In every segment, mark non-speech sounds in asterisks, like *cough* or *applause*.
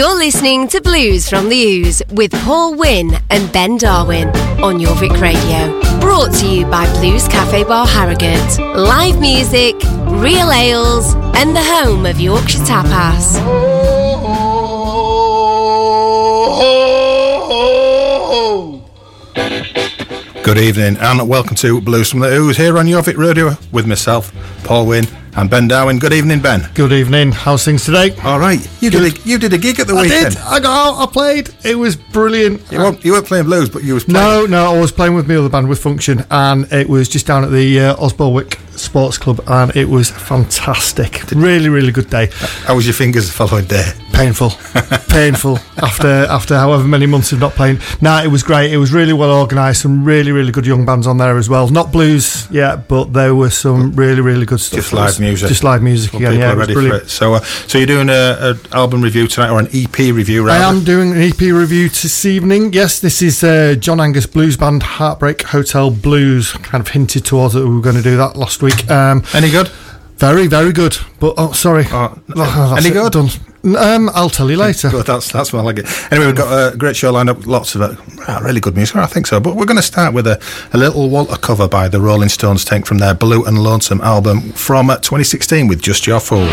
You're listening to Blues from the Ooze with Paul Wynn and Ben Darwin on Jorvik Radio. Brought to you by Blues Cafe Bar Harrogate. Live music, real ales, and the home of Yorkshire Tapas. Good evening and welcome to Blues from the Ooze here on Jorvik Radio with myself, Paul Wynn, and Ben Darwin. Good evening, Ben. Good evening. How's things today? All right, you did a, you did a gig at the weekend. I weekend. did. I got out. I played. It was brilliant. You weren't, you weren't playing blues, but you was playing. No, no, I was playing with my other band with Function, and it was just down at the uh, Osbaldwick Sports Club, and it was fantastic. Really, really good day. How was your fingers the following day? Painful, painful. After after however many months of not playing. Nah, it was great. It was really well organised. Some really, really good young bands on there as well. Not blues yet, but there were some really, really good stuff. Just live music. Just live music Well, again. Yeah, it was ready for it. So, uh, so you're doing a, a album review tonight, or an EP review, I am doing an EP review this evening. Yes, this is uh, John Angus Blues Band Heartbreak Hotel Blues. Kind of hinted towards that we were going to do that last week. Um, Any good? very, very good. But oh, sorry. Oh, Oh, any good? Done. Um, I'll tell you later. Good, that's that's more like it. Anyway, we've got a great show lined up, lots of it, ah, really good music. I think so. But we're going to start with a, a Little Walter cover by the Rolling Stones, taken from their Blue and Lonesome album from uh, 2016 with Just Your Fool.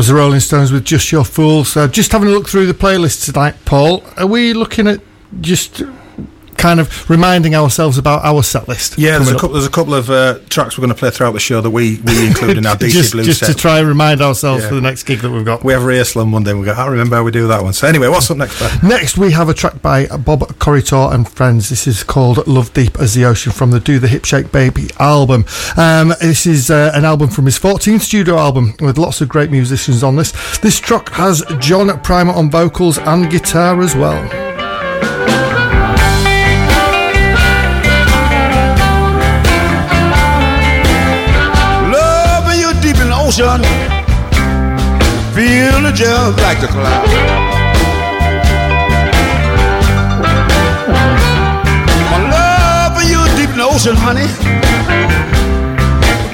Was the Rolling Stones with Just Your Fool. So, just having a look through the playlist tonight, Paul. Are we looking at just kind of reminding ourselves about our set list? Yeah, there's a couple. There's a couple of uh, tracks we're going to play throughout the show that we we *laughs* include in our DC just, Blues just set. to try and remind ourselves Yeah. for the next gig that we've got. we have a rehearsal on Monday. and We go. I remember how we do that one. So anyway, what's up next? Ben? Next, we have a track by Bob Corritore and friends. This is called Love Deep as the Ocean from the Do the Hip Shake Baby album. Um, this is uh, an album from his 14th studio album with lots of great musicians on this. This track has John Primer on vocals and guitar as well. Ocean, feeling just like the cloud. My loving you deep in the ocean, honey,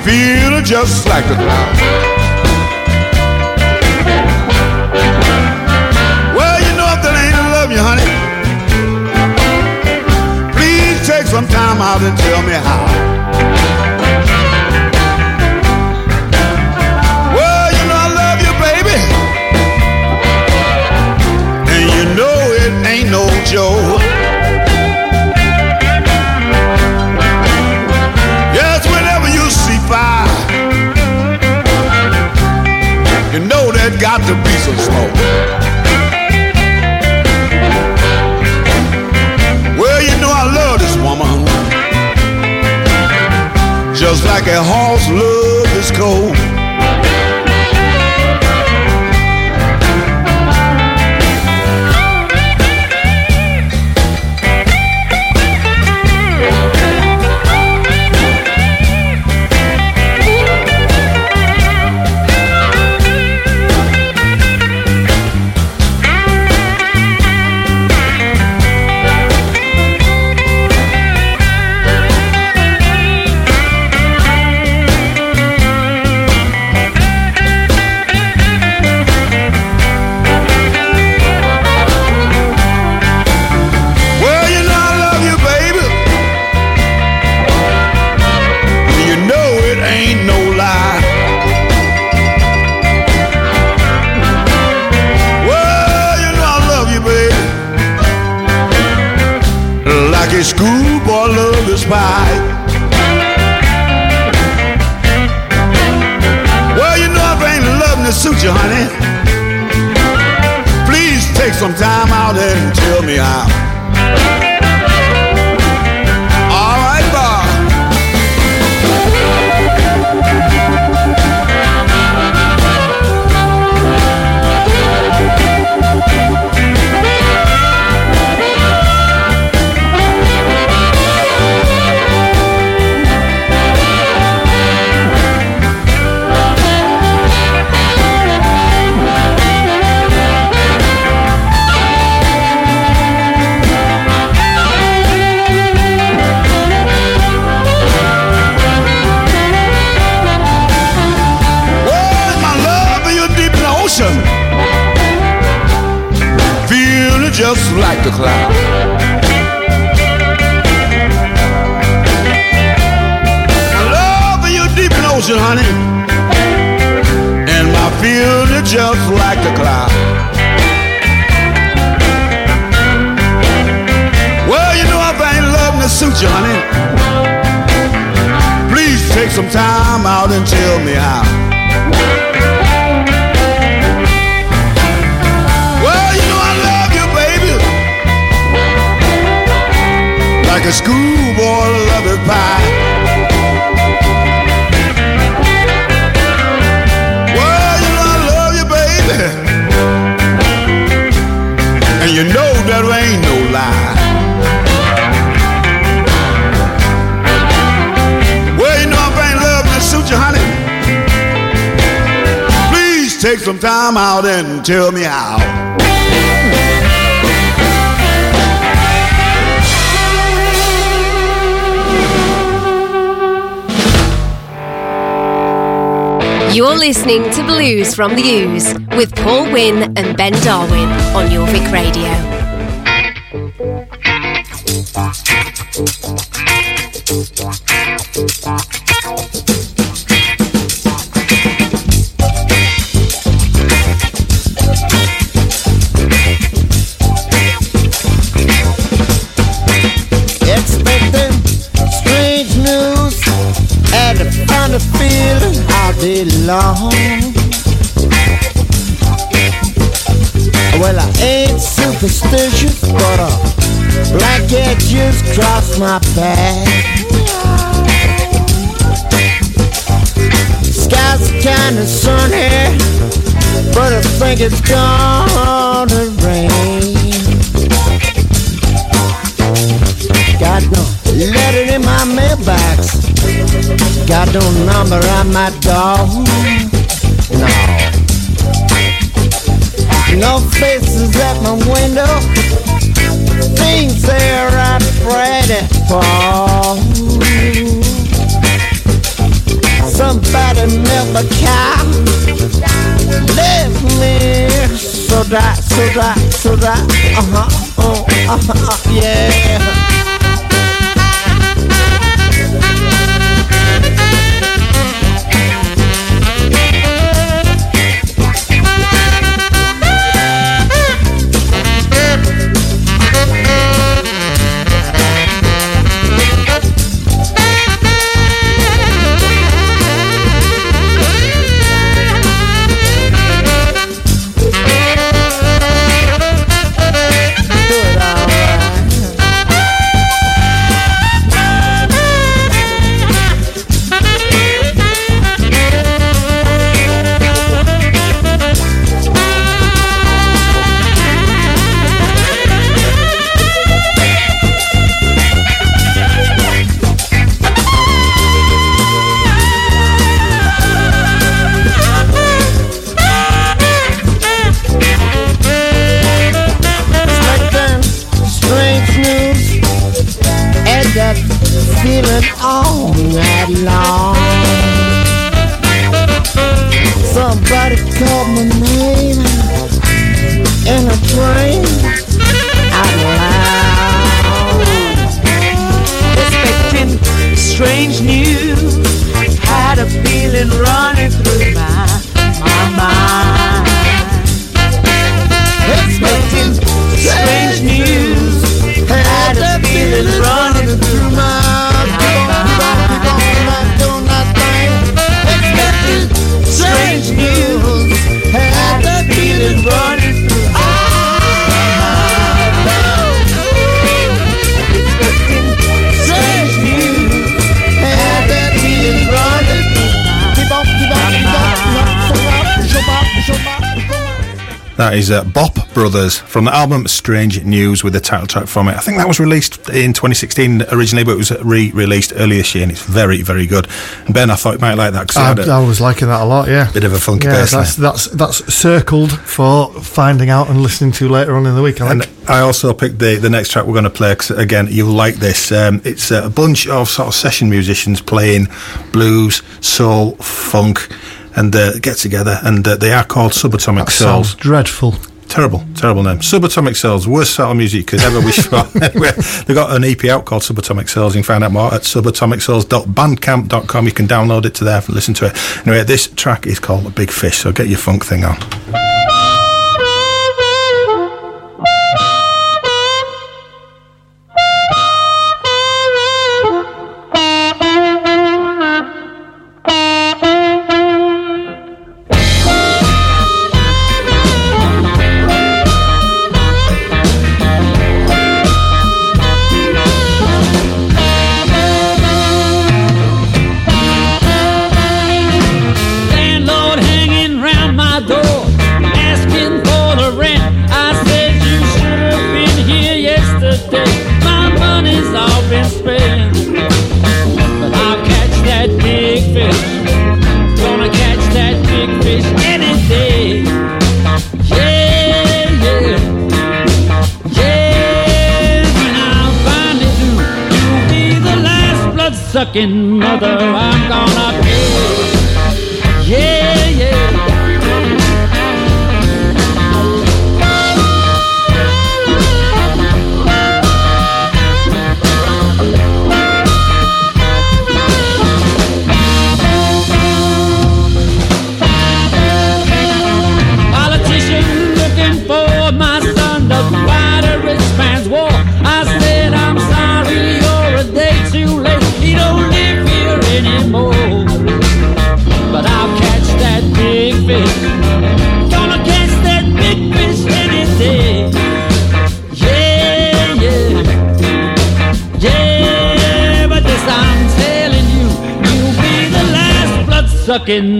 feeling just like the cloud. Well, you know if that ain't love you, honey. Please take some time out and tell me how. Joe. Yes, whenever you see fire, you know that got to be some smoke. Well, you know I love this woman, just like a horse loves his coat. Suit you, honey. Please take some time out and tell me how. Time out and tell me how. You're listening to Blues from the Ooze with Paul Wynn and Ben Darwin on Jorvik Radio. Superstitious, but a blanket just crossed my path. Sky's kinda sunny, but I think it's gonna rain. Got no letter in my mailbox. Got no number on my door. No faces at my window. Things there I'm ready for. Somebody never car left me so dry, so dry, so dry. Uh huh, uh, uh huh, yeah. Is uh, Bop Brothers from the album Strange News with the title track from it. I think that was released in 2016 originally, but it was re released earlier this year and it's very, very good. And Ben, I thought you might like that because I, had was liking that a lot. Yeah, bit of a funky yeah. bass. That's that's that's circled for finding out and listening to later on in the week. I And like. I also picked the, the next track we're going to play because, again, you'll like this. Um, it's a bunch of sort of session musicians playing blues, soul, funk, and uh, get together, and uh, they are called Subatomic That Souls. dreadful. Terrible, terrible name. Subatomic Cells, worst sort of music you could ever wish for. *laughs* *laughs* anyway, they've got an EP out called Subatomic Cells. You can find out more at subatomiccells.bandcamp.com. You can download it to there and listen to it. Anyway, this track is called Big Fish, so get your funk thing on. Blood-sucking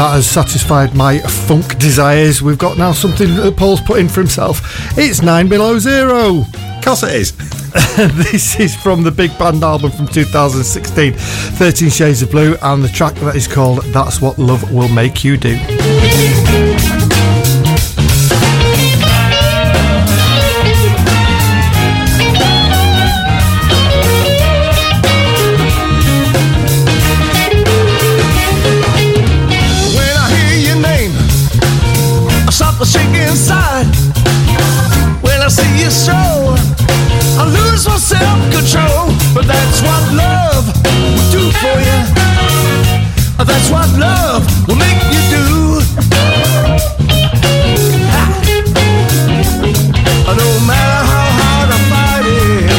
that has satisfied my funk desires, we've got now something that Paul's put in for himself. It's Nine Below Zero. Of course it is. *laughs* this is from the Big Band album from 2016, 13 Shades of Blue, and the track that is called That's What Love Will Make You Do. See you show, I lose my self-control. But that's what love will do for you. That's what love will make you do. No matter how hard I fight it,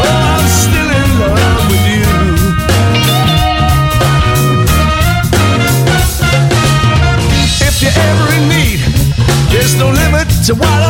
oh, I'm still in love with you. If you're ever in need, there's no limit to what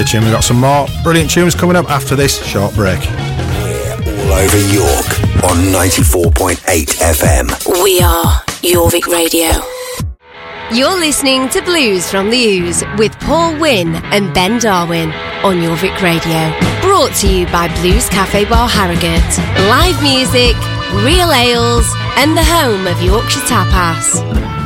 Stay tuned, we've got some more brilliant tunes coming up after this short break. We're all over York on 94.8 FM. We are Jorvik Radio. You're listening to Blues from the Ooze with Paul Wynn and Ben Darwin on Jorvik Radio. Brought to you by Blues Cafe Bar Harrogate. Live music, real ales, and the home of Yorkshire Tapas.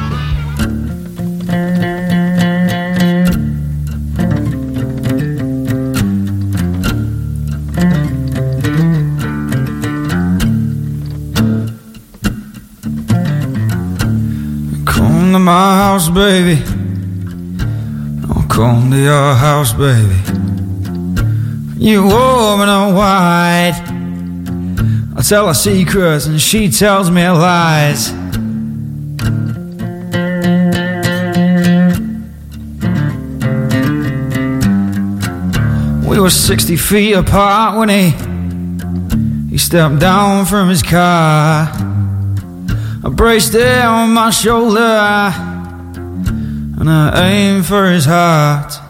House, baby. I'll come to your house, baby. You woman in white. I tell her secrets and she tells me lies. We were 60 feet apart when he he stepped down from his car. I braced it on my shoulder and I aimed for his heart.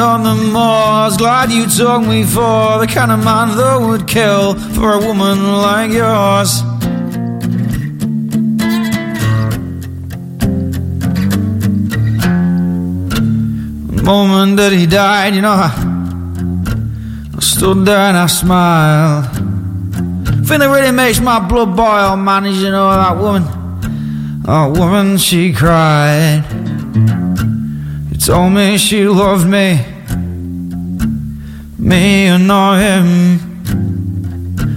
On the moors, glad you took me for the kind of man that would kill for a woman like yours. The moment that he died, you know, I, stood there and I smiled. Thing that really makes my blood boil, man, is you know that woman. That woman, she cried. Oh, Told me she loved me, me and not him.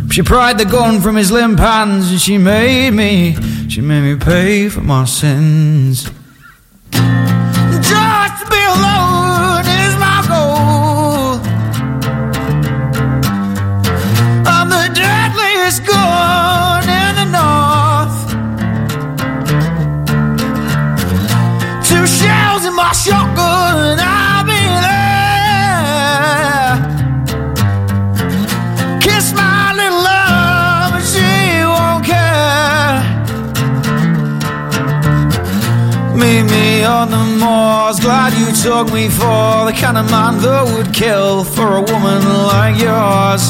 She pried the gun from his limp hands and she made me, she made me pay for my sins. Just be alone is my goal. I'm the deadliest gun in the north. Two shells in my shotgun, on the moors, glad you took me for the kind of man that would kill for a woman like yours.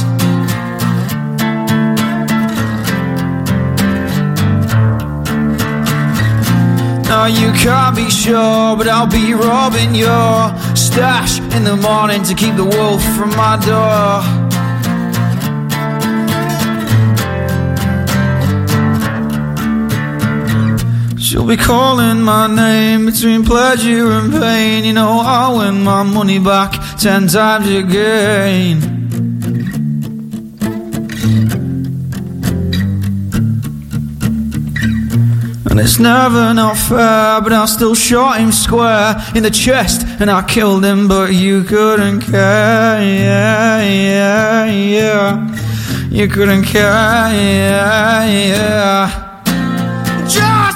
Now you can't be sure, but I'll be robbing your stash in the morning to keep the wolf from my door. She'll be calling my name between pleasure and pain. You know, I'll win my money back ten times again. And it's never not fair, but I still shot him square in the chest and I killed him, but you couldn't care. Yeah, yeah, yeah. You couldn't care. Yeah, yeah. Just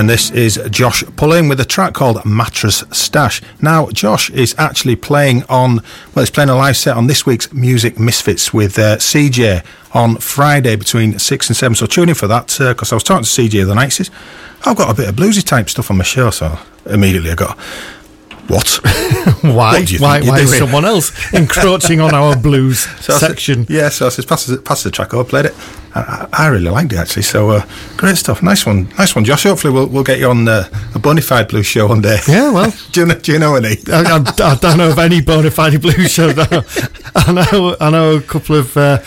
And this is Josh Pulling with a track called Mattress Stash. Now, Josh is actually playing on, well, he's playing a live set on this week's Music Misfits with uh, CJ on Friday between 6 and 7. So tune in for that because I was talking to CJ the night. He says, I've got a bit of bluesy type stuff on my show. So immediately I got, what? *laughs* Why? What do you why think why is someone else *laughs* encroaching on our blues So I said- section? yeah, so I said, pass, the- pass the track over, played it. I, I really liked it actually. So uh, great stuff. Nice one, nice one, Josh. Hopefully we'll we'll get you on uh, a bonafide blues show one day. Yeah, well, *laughs* do you know, do you know any? I, I, I don't know of any bona fide blues show. though. I know I know a couple of uh,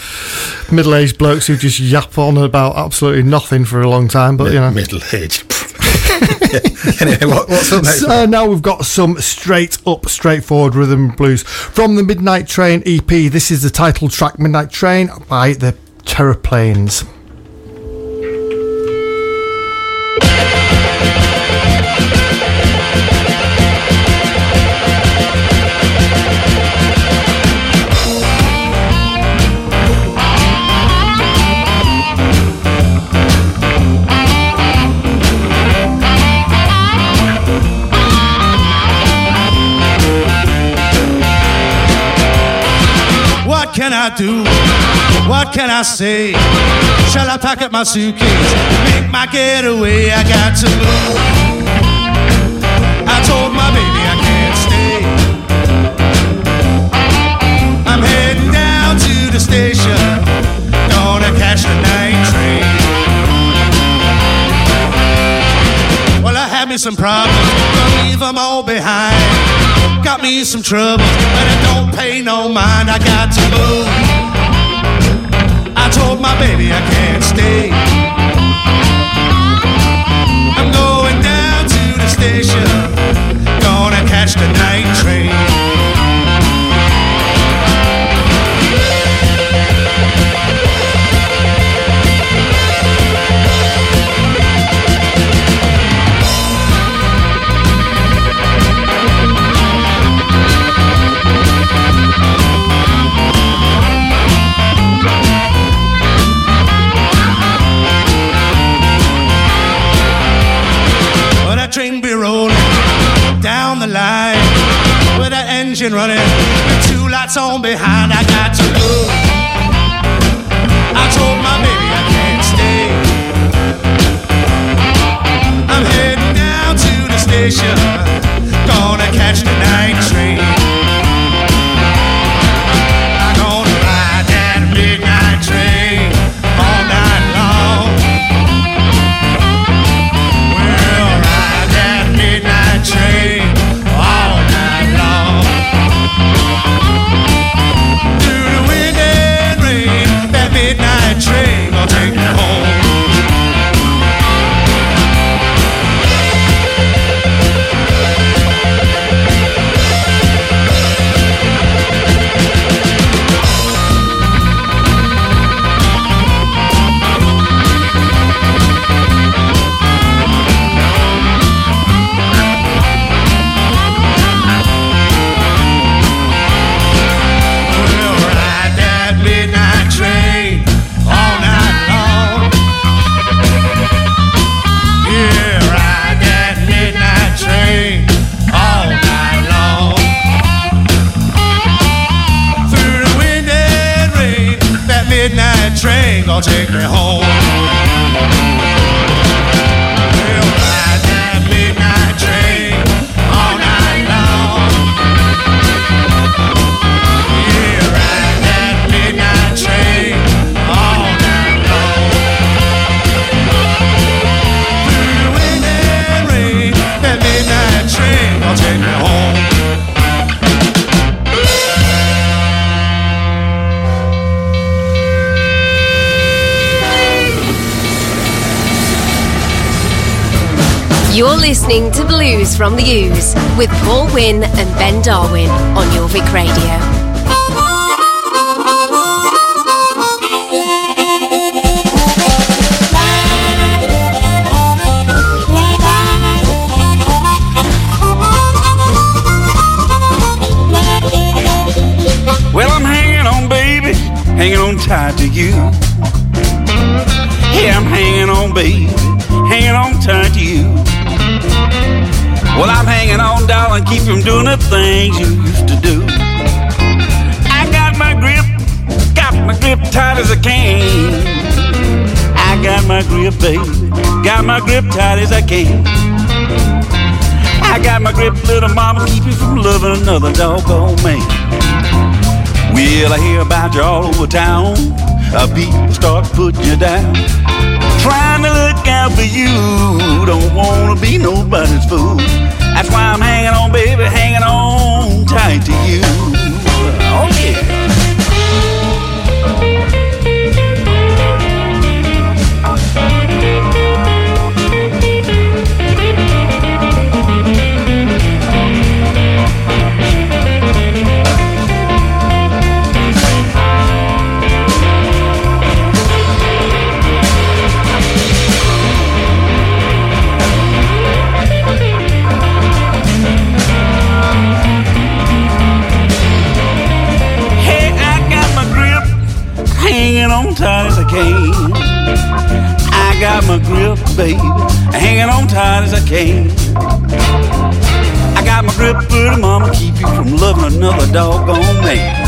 middle-aged blokes who just yap on about absolutely nothing for a long time. But you know, middle aged. *laughs* anyway, what, what's up next? So now we've got some straight up, straightforward rhythm blues from the Midnight Train EP. This is the title track Midnight Train by the Terraplanes. I do? What can I say? Shall I pack up my suitcase, make my getaway? I got to move. I told my baby I can't stay. I'm heading down to the station, gonna catch the night train. Me some problems, gonna leave them all behind. Got me some troubles, but I don't pay no mind. I got to move. I told my baby I can't stay. From the Ooze with Paul Wynn and Ben Darwin on Jorvik Radio. Well, I'm hanging on, baby, hanging on tight to you. Things you used to do. I got my grip, got my grip tight as I can. I got my grip, baby, got my grip tight as I can. I got my grip, little mama, keep you from loving another doggone man. Well, I hear about you all over town. Uh, people start putting you down. Trying to look out for you. Don't wanna be nobody's fool. That's why I'm hanging on, baby, hanging on tight to you. Oh, yeah. Tight as I can. I got my grip, baby, hanging on tight as I can. I got my grip, little mama, keep you from loving another doggone man.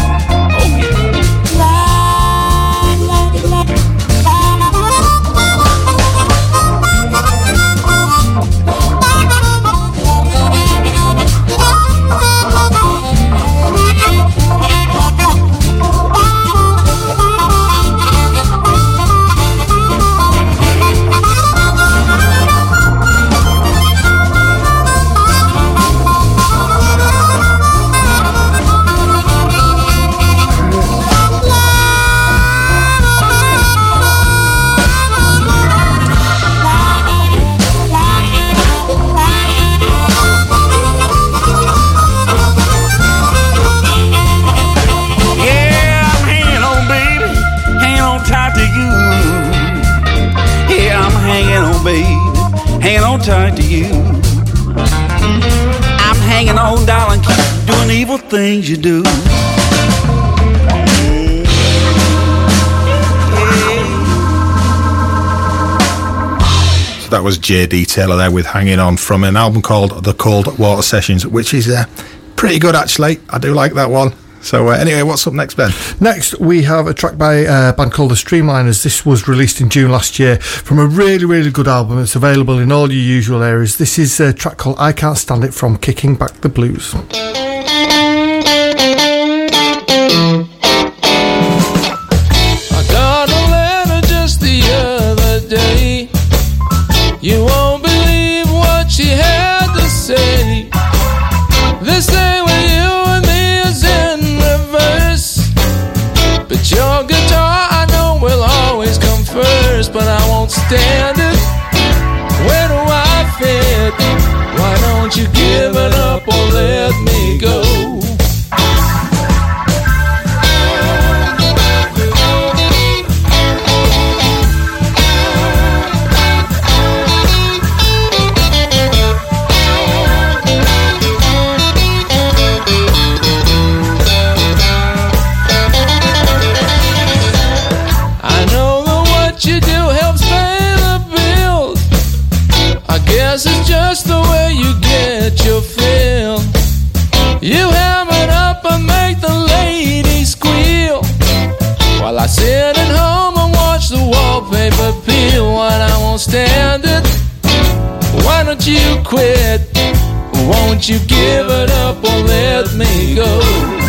Things you do. So that was J.D. Taylor there with Hanging On from an album called The Cold Water Sessions, which is uh, pretty good actually. I do like that one. So uh, anyway, what's up next, Ben? Next, we have a track by uh, a band called The Streamliners. This was released in June last year from a really, really good album. It's available in all your usual areas. This is a track called I Can't Stand It from Kicking Back the Blues. Stand it. Where do I fit? Why don't you give it up or let me you quit? Won't you give it up or let me go?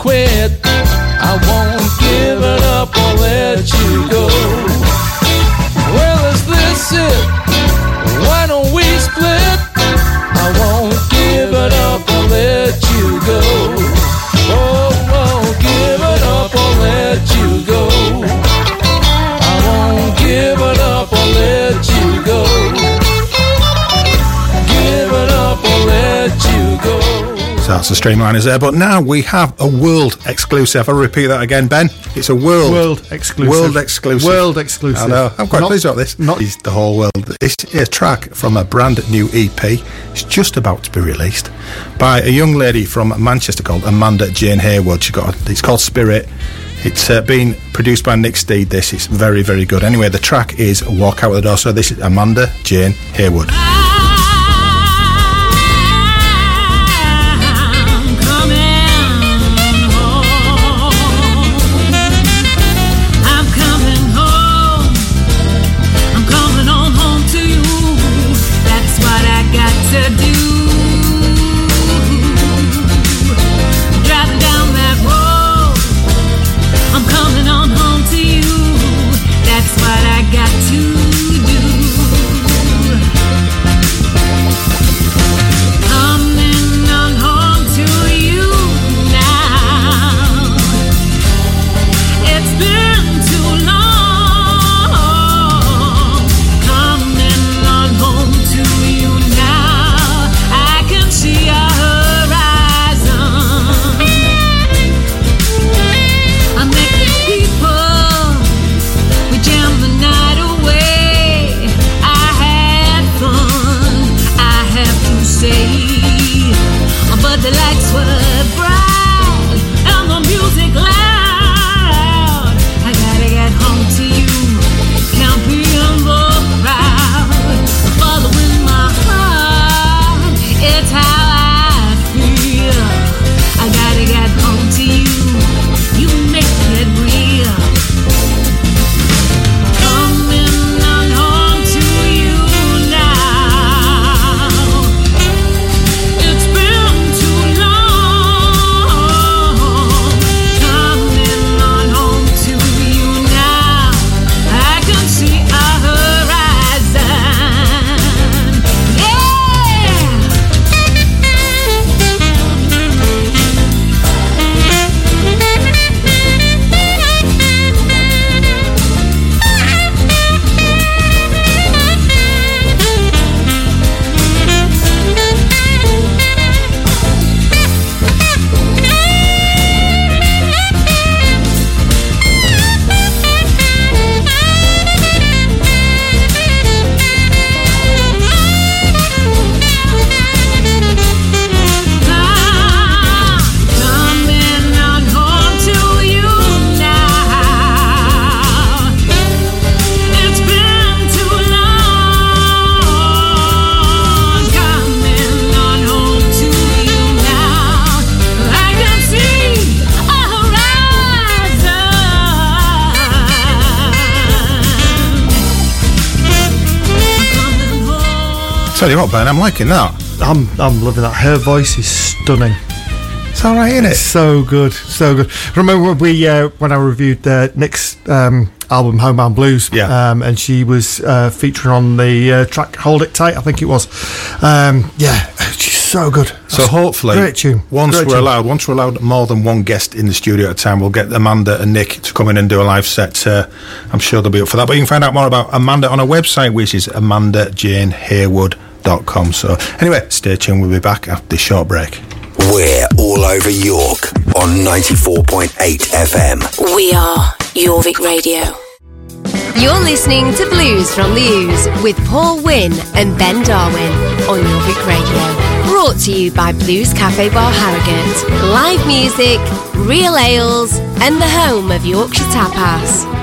Quit? That's the Streamliners there. But now we have a world exclusive. I'll repeat that again, Ben. It's a world World exclusive. World exclusive. World exclusive. I know. I'm quite Not- pleased about this. not- It's the whole world. It's a track from a brand new EP. It's just about to be released by a young lady from Manchester called Amanda Jane Haywood. She got. It's called Spirit. It's uh, been produced by Nick Steed. This is very very good. Anyway, the track is Walk Out the Door. So this is Amanda Jane Haywood. Tell you what, Ben, I'm liking that. I'm I'm loving that. Her voice is stunning. It's all right, isn't it? So good, so good. Remember when we uh, when I reviewed uh, Nick's um, album Homebound Blues? Yeah. Um, and she was uh, featuring on the uh, track Hold It Tight, I think it was. Um, yeah, she's so good. So hopefully, great tune. Once Great we're tune. allowed, once we're allowed more than one guest in the studio at a time, we'll get Amanda and Nick to come in and do a live set. Uh, I'm sure they'll be up for that. But you can find out more about Amanda on her website, which is amandajanehaywood.com. So anyway, stay tuned. We'll be back after this short break. We're all over York on 94.8 FM. We are Jorvik Radio. You're listening to Blues from the Ooze with Paul Wynn and Ben Darwin on Jorvik Radio. Brought to you by Blues Cafe Bar Harrogate. Live music, real ales, and the home of Yorkshire Tapas.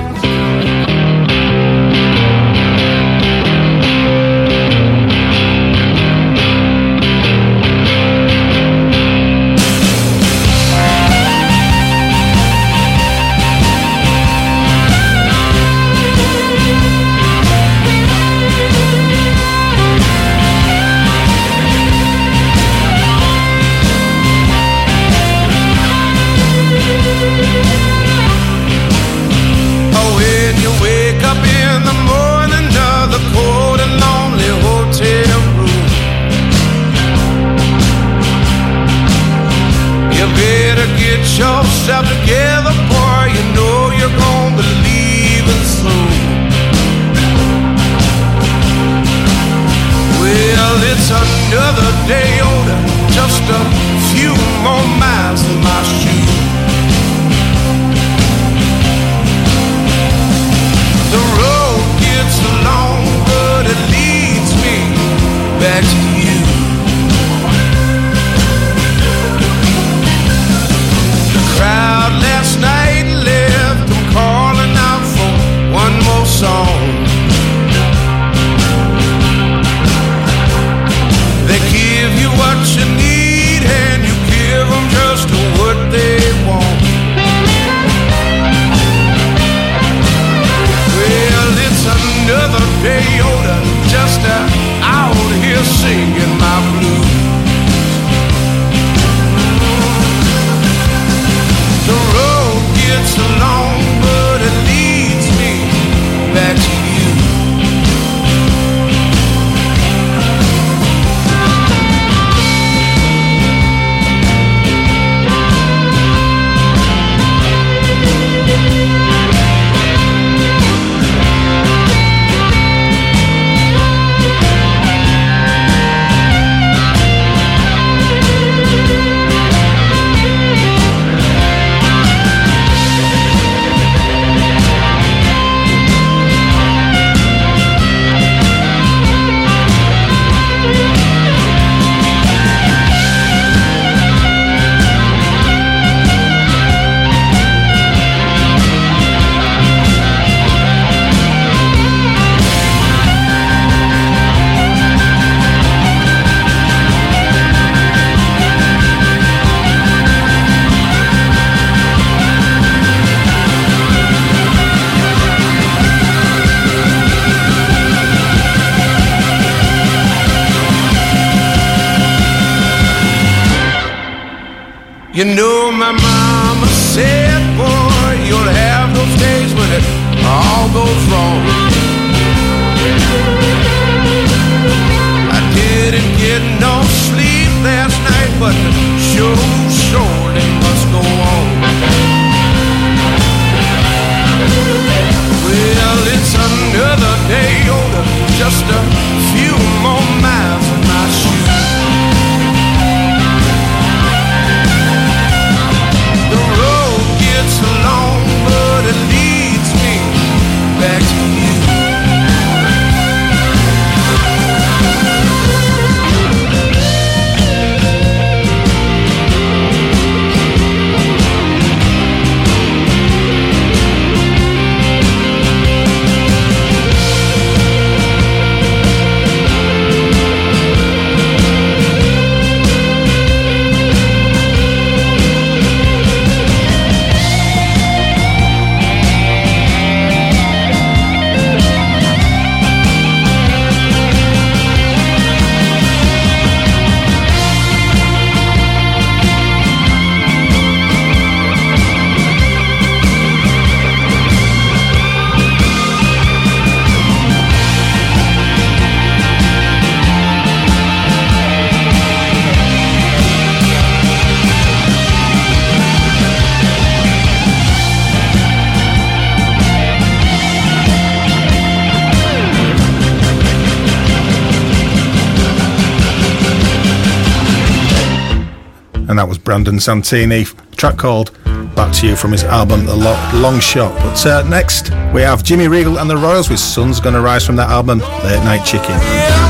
and that was Brandon Santini, track called Back to You from his album The Long Shot. But uh, next, we have Jimmy Regal and the Royals with Sun's Gonna Rise from that album, Late Night Chicken.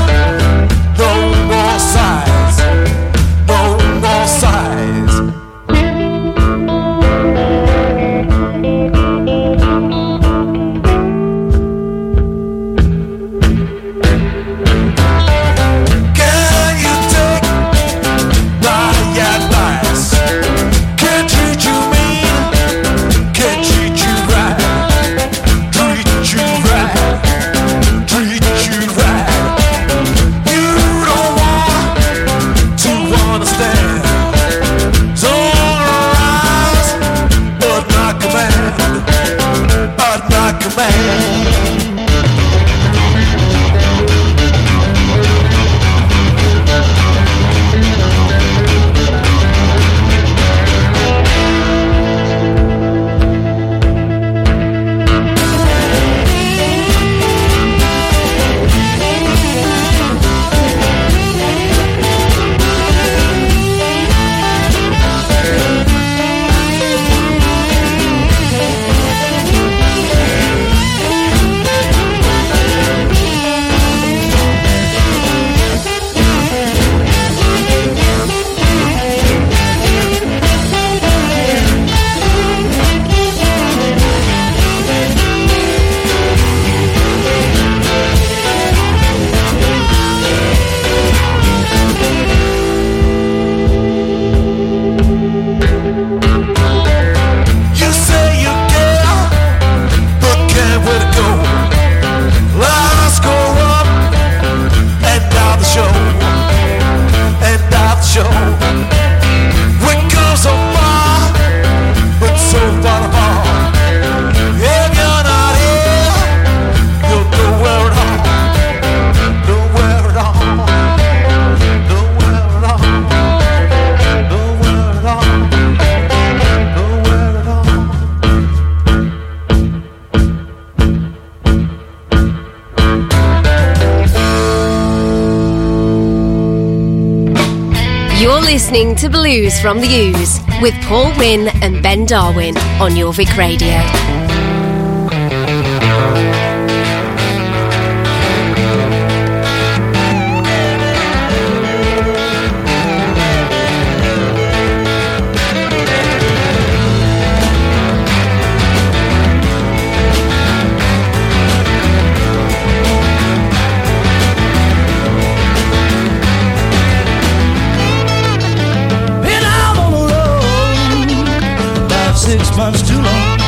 from the Ooze with Paul Wynn and Ben Darwin on Jorvik Radio. six months too long.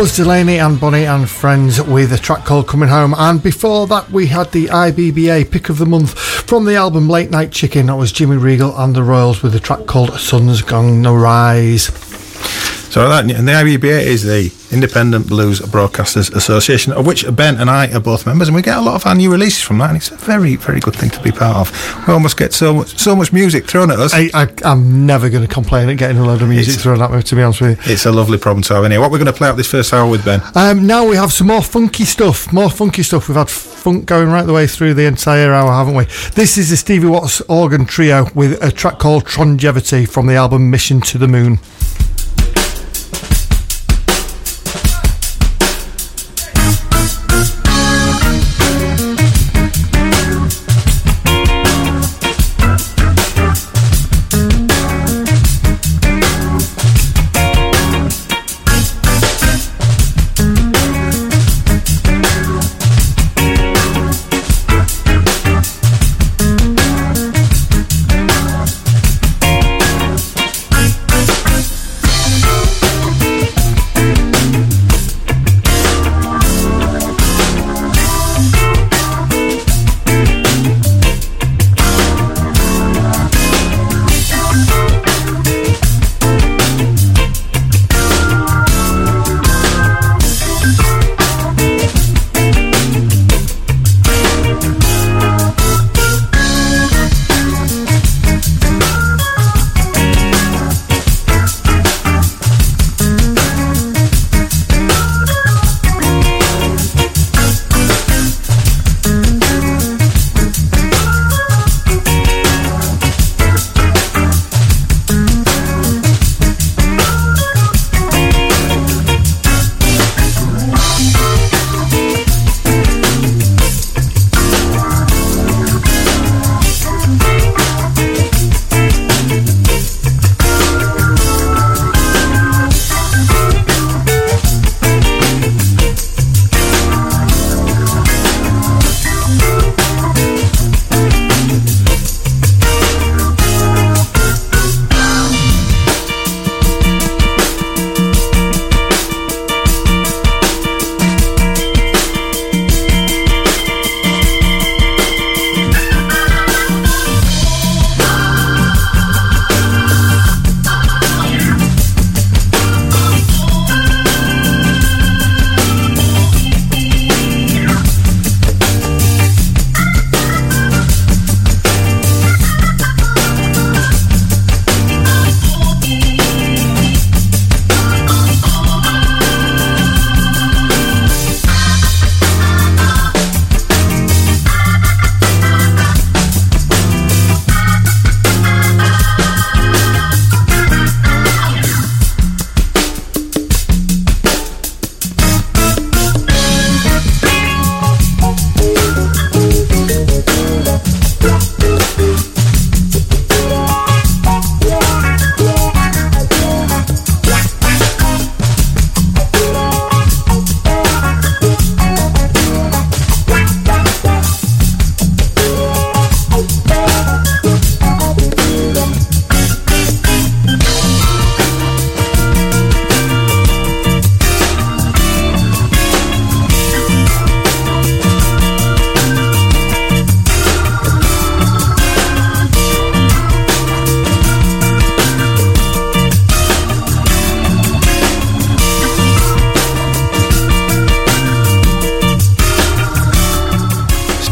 Was Delaney and Bonnie and Friends with a track called Coming Home. And before that, we had the IBBA pick of the month from the album Late Night Chicken. That was Jimmy Regal and the Royals with a track called Sun's Gonna Rise. So that and the IBBA is the Independent Blues Broadcasters Association, of which Ben and I are both members, and we get a lot of our new releases from that, and it's a very, very good thing to be part of. We almost get so much, so much music thrown at us. I, I, I'm never going to complain at getting a load of music It's- thrown at me, to be honest with you. It's a lovely problem to have here. What we're going to play out this first hour with Ben? Um, now we have some more funky stuff. More funky stuff. We've had funk going right the way through the entire hour, haven't we? This is the Stevie Watts organ trio with a track called Trongevity from the album Mission to the Moon.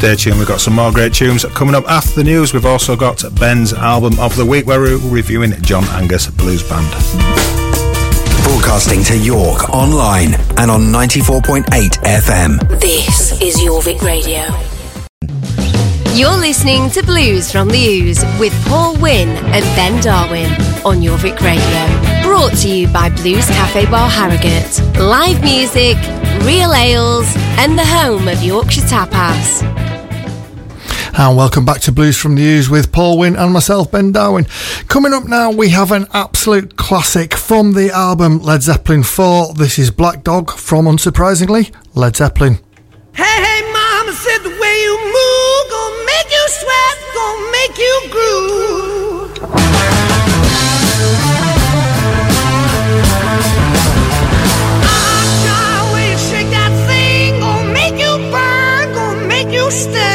Stay tuned, we've got some more great tunes coming up after the news. We've also got Ben's album of the week where we're reviewing John Angus Blues Band. Broadcasting to York online and on 94.8 FM. This is Jorvik Radio. You're listening to Blues from the Ooze with Paul Wynn and Ben Darwin on Jorvik Radio. Brought to you by Blues Cafe Bar Harrogate. Live music, real ales, and the home of Yorkshire Tapas. And welcome back to Blues from the Ooze with Paul Wynn and myself, Ben Darwin. Coming up now, we have an absolute classic from the album Led Zeppelin 4. This is Black Dog from, unsurprisingly, Led Zeppelin. Hey, hey, mama said the way you move, gonna make you sweat, gonna make you groove. stay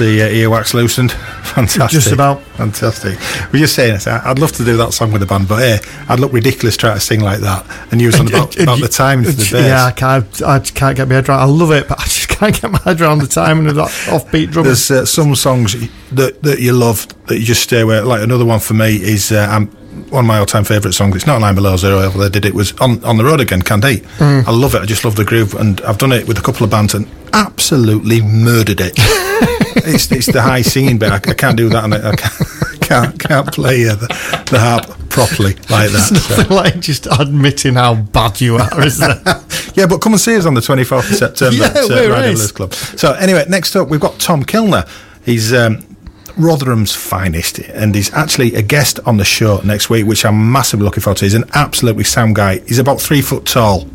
the uh, earwax loosened. *laughs* Fantastic. Just about. Fantastic. We're just saying, I- I'd love to do that song with the band, but hey, I'd look ridiculous trying to sing like that and use on about, about the timing for the bass. Yeah, I can't. I just can't get my head around. I love it, but I just *laughs* can't get my head around the timing of that offbeat drum. There's uh, some songs that that you love that you just stay away. Like another one for me is uh, um, one of my all-time favourite songs. It's not Line Below Zero. They did it was on on the road again. Canned Heat. Mm. I love it. I just love the groove, and I've done it with a couple of bands and absolutely murdered it. *laughs* it's it's the high singing bit. I, I can't do that, and I, I can't, *laughs* can't can't play uh, the, the harp properly like that. There's so. like just admitting how bad you are, is there? *laughs* Yeah, but come and see us on the 24th of September *laughs* Yeah, at uh, we're Radio nice. Blues Club. So, anyway, next up, we've got Tom Kilner. He's um, Rotherham's finest, and he's actually a guest on the show next week, which I'm massively looking forward to. He's an absolutely sound guy. He's about three foot tall,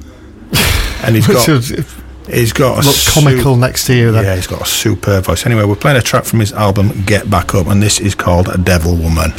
and he's got. He's got a look comical next to you. Then. yeah, he's got a superb voice. Anyway, we're playing a track from his album Get Back Up, and this is called A Devil Woman.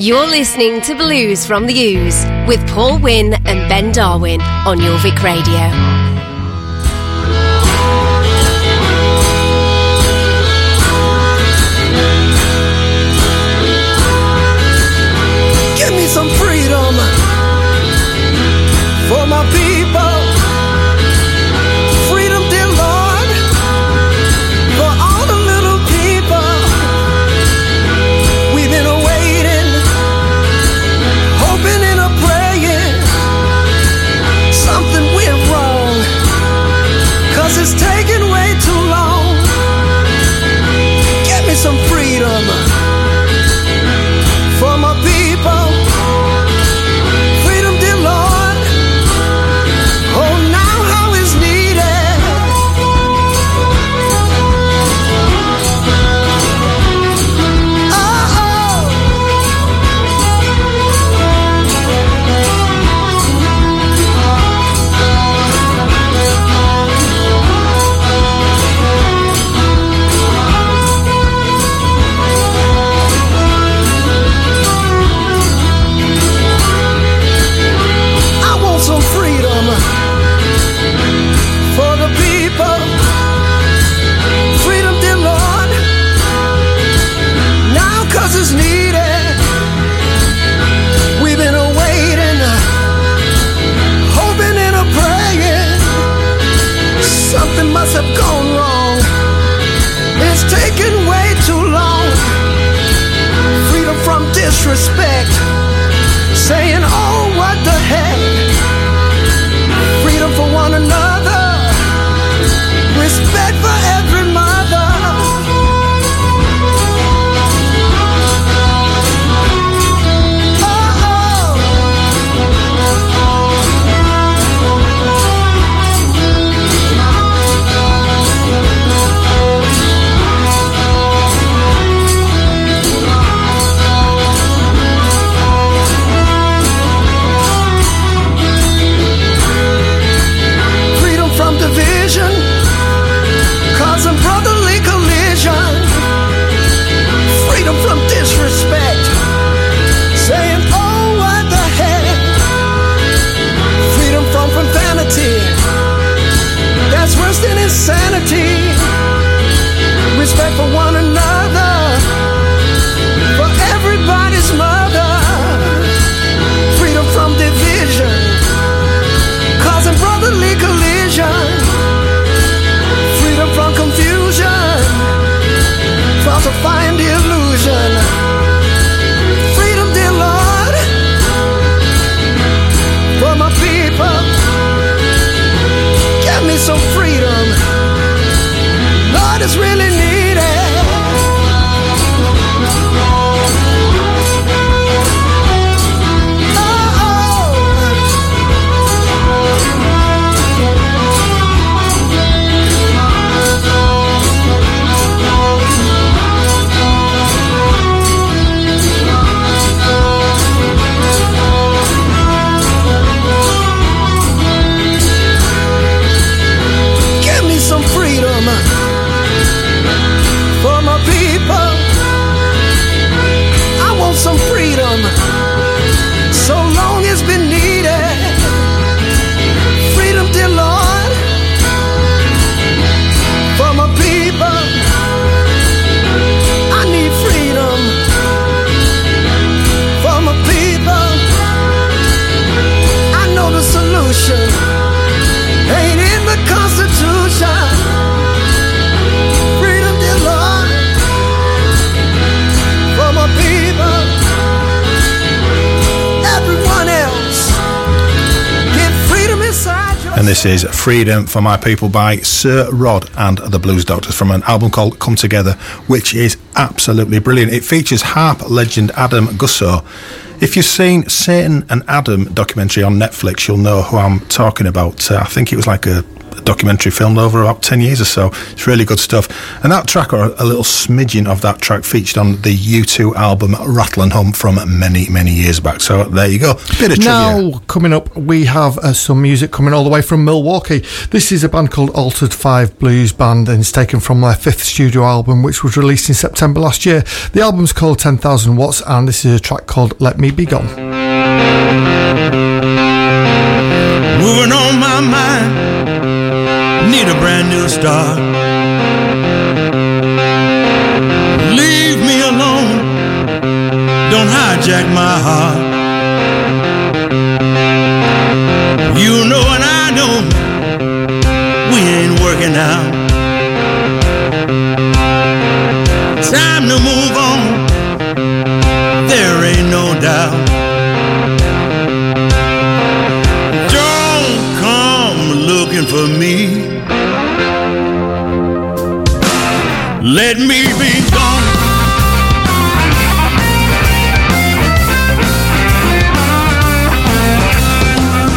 You're listening to Blues from the Ooze with Paul Wynn and Ben Darwin on Jorvik Radio. Respect. Freedom for My People by Sir Rod and the Blues Doctors from an album called Come Together, which is absolutely brilliant. It features harp legend Adam Gussow. If you've seen Satan and Adam documentary on Netflix, you'll know who I'm talking about. Uh, I think it was like a documentary filmed over about 10 years or so. It's really good stuff. And that track, or a little smidgen of that track, featured on the U2 album Rattle and Hum from many, many years back. So there you go. Bit of trivia. Now, coming up, we have uh, some music coming all the way from Milwaukee. This is a band called Altered Five Blues Band, and it's taken from their fifth studio album, which was released in September last year. The album's called 10,000 Watts, and this is a track called Let Me Be Gone. Moving on my mind, need a brand new start. Leave me alone, don't hijack my heart. You know and I know we ain't working out. Time to move on, there ain't no doubt. Don't come looking for me. Let me be gone.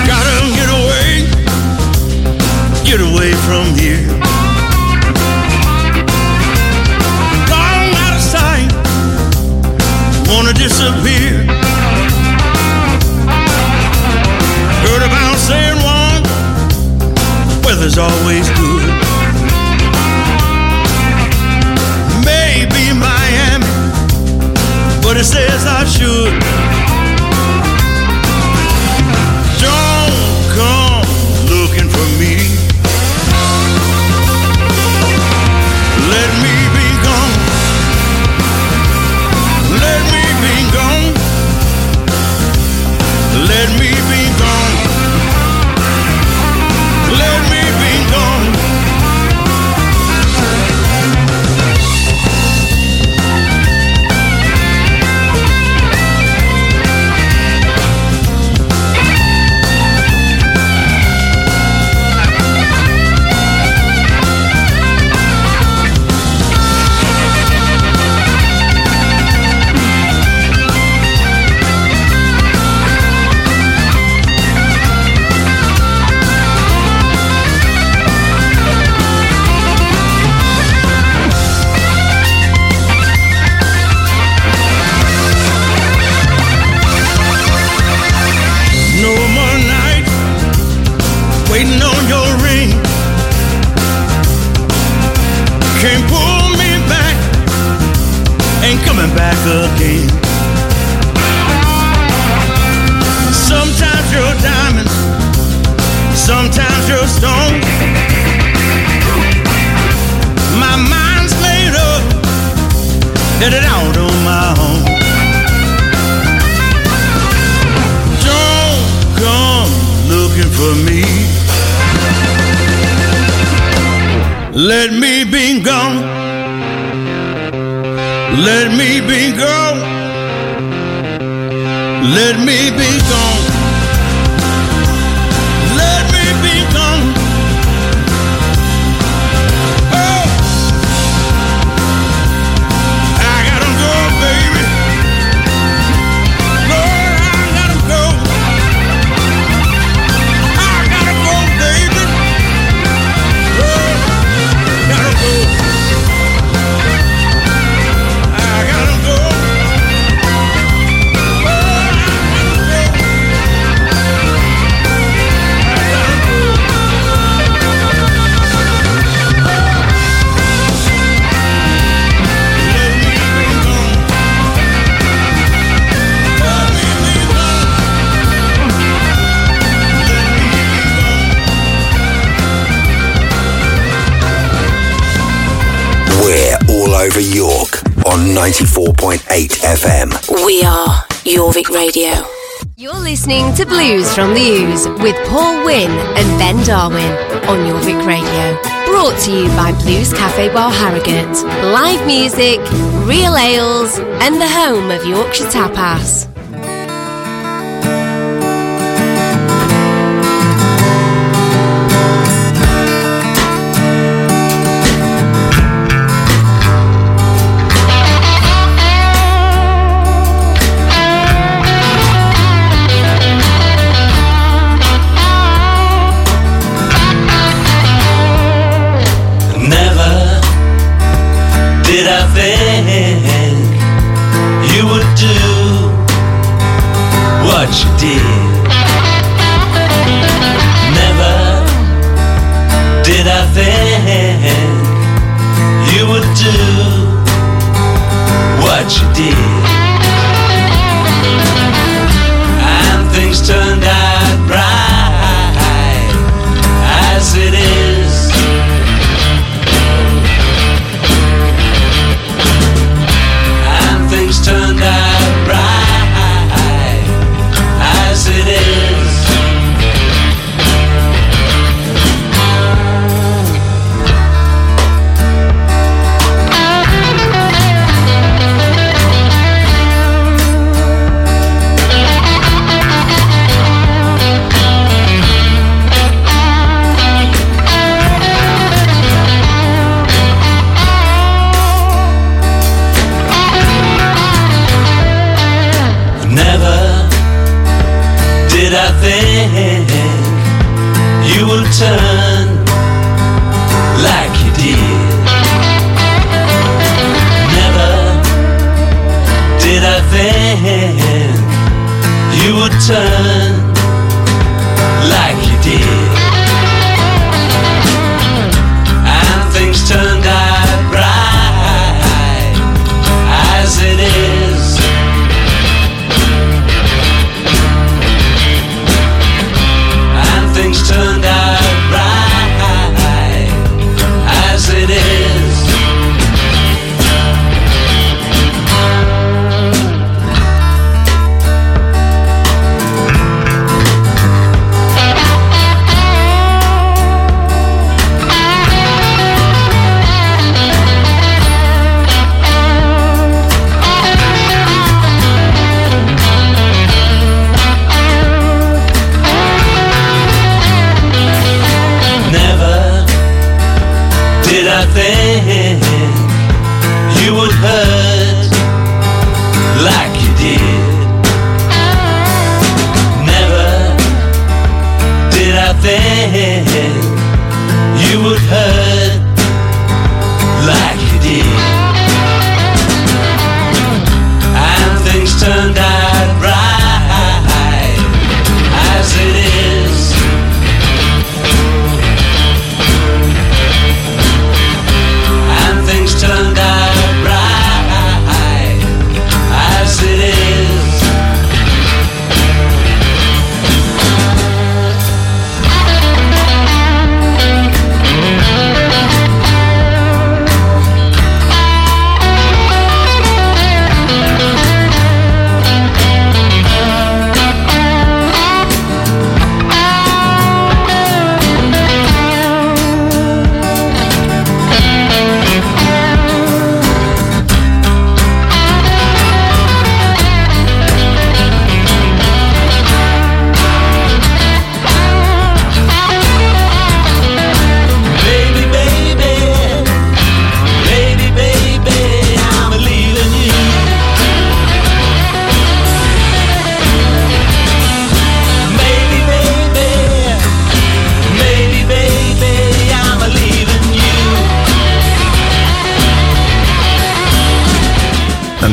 Gotta get away, get away from here. Long out of sight, wanna disappear. Heard about San Juan, weather's always good. But it says I should. From the Ooze with Paul Wynn and Ben Darwin on Jorvik Radio. Brought to you by Blues Cafe Bar Harrogate. Live music, real ales, and the home of Yorkshire Tapas.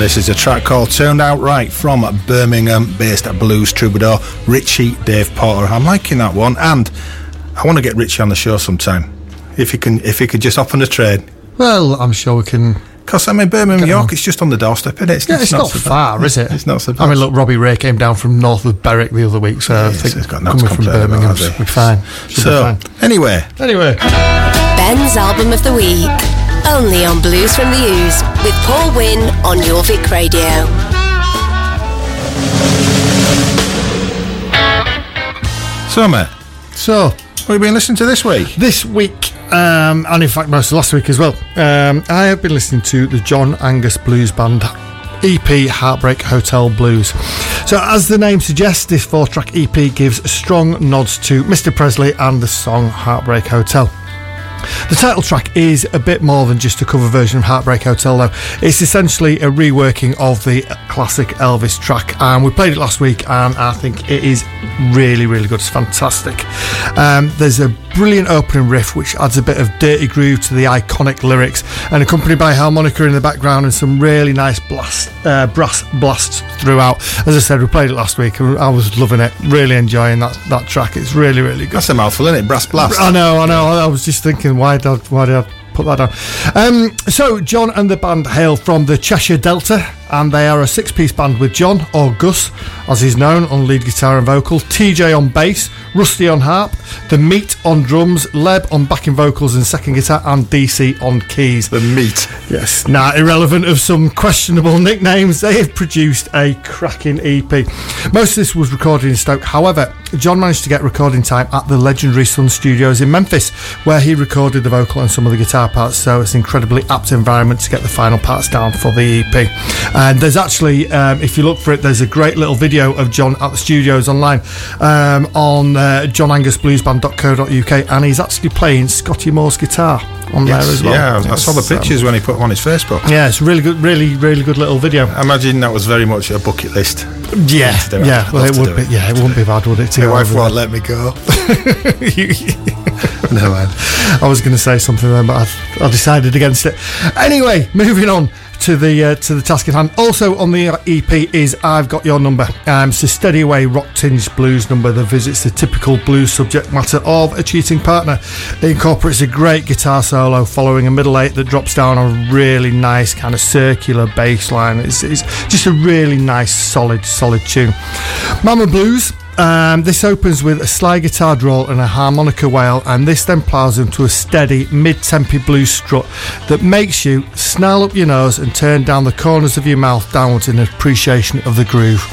And this is a track called Turned Out Right from Birmingham based blues troubadour Richie Dave Porter. I'm liking that one and I want to get Richie on the show sometime. If he can if he could just hop on the train. Well, I'm sure we can. Because I mean Birmingham, York, it's just on the doorstep, isn't it? It's, Yeah, it's, not, so bad. far, is it? *laughs* It's not so bad. I mean, look, Robbie Ray came down from north of Berwick the other week, so I think he's got nothing coming from Birmingham has he? should be fine. Should So, be fine. anyway, Anyway, Ben's album of the week. Only on Blues from the Ooze with Paul Wynn on Jorvik Radio. so mate, so what have you been listening to this week? this week, um, and in fact most of last week as well, um, I have been listening to the John Angus Blues Band EP Heartbreak Hotel Blues. So, as the name suggests, this four track EP gives strong nods to Mr. Presley and the song Heartbreak Hotel. The title track is a bit more than just a cover version of Heartbreak Hotel, though. It's essentially a reworking of the classic Elvis track, and we played it last week, and I think it is really, really good. It's fantastic. Um, there's a brilliant opening riff which adds a bit of dirty groove to the iconic lyrics, and accompanied by harmonica in the background and some really nice blast, uh, brass blasts throughout. As I said, we played it last week, and I was loving it, really enjoying that, that track. It's really, really good. That's a mouthful, isn't it? Brass blast. I know, I know. I was just thinking, why did I, why did I put that down? Um, so, John and the band hail from the Cheshire Delta, and they are a six-piece band with John or Gus, as he's known, on lead guitar and vocal, TJ on bass, Rusty on harp, the Meat on drums, Leb on backing vocals and second guitar, and DC on keys. The meat. Yes. Now, irrelevant of some questionable nicknames, they have produced a cracking EP. Most of this was recorded in Stoke. However, John managed to get recording time at the legendary Sun Studios in Memphis, where he recorded the vocal and some of the guitar parts. So it's an incredibly apt environment to get the final parts down for the EP. And there's actually, um, if you look for it, there's a great little video of John at the studios online um, on uh, johnangusbluesband.co.uk, and he's actually playing Scotty Moore's guitar on Yes, there as well. Yeah, I saw the um, pictures when he put them on his Facebook. yeah, it's really good, really, really good little video. I imagine that was very much a bucket list. Yeah, it. yeah. Well, it would be. Yeah, it wouldn't be bad, would it? To My wife won't let me go. *laughs* no, man. I was going to say something then, but I, I decided against it. Anyway, moving on to the uh, to the task at hand. Also on the EP is "I've Got Your Number." Um, it's a steady away rock tinged blues number that visits the typical blues subject matter of a cheating partner. It incorporates a great guitar solo following a middle eight that drops down a really nice kind of circular bass line. It's, it's just a really nice, solid, solid tune. Mama Blues. Um, this opens with a slide guitar drawl and a harmonica wail, and this then plows into a steady mid-tempo blues strut that makes you snarl up your nose and turn down the corners of your mouth downwards in appreciation of the groove.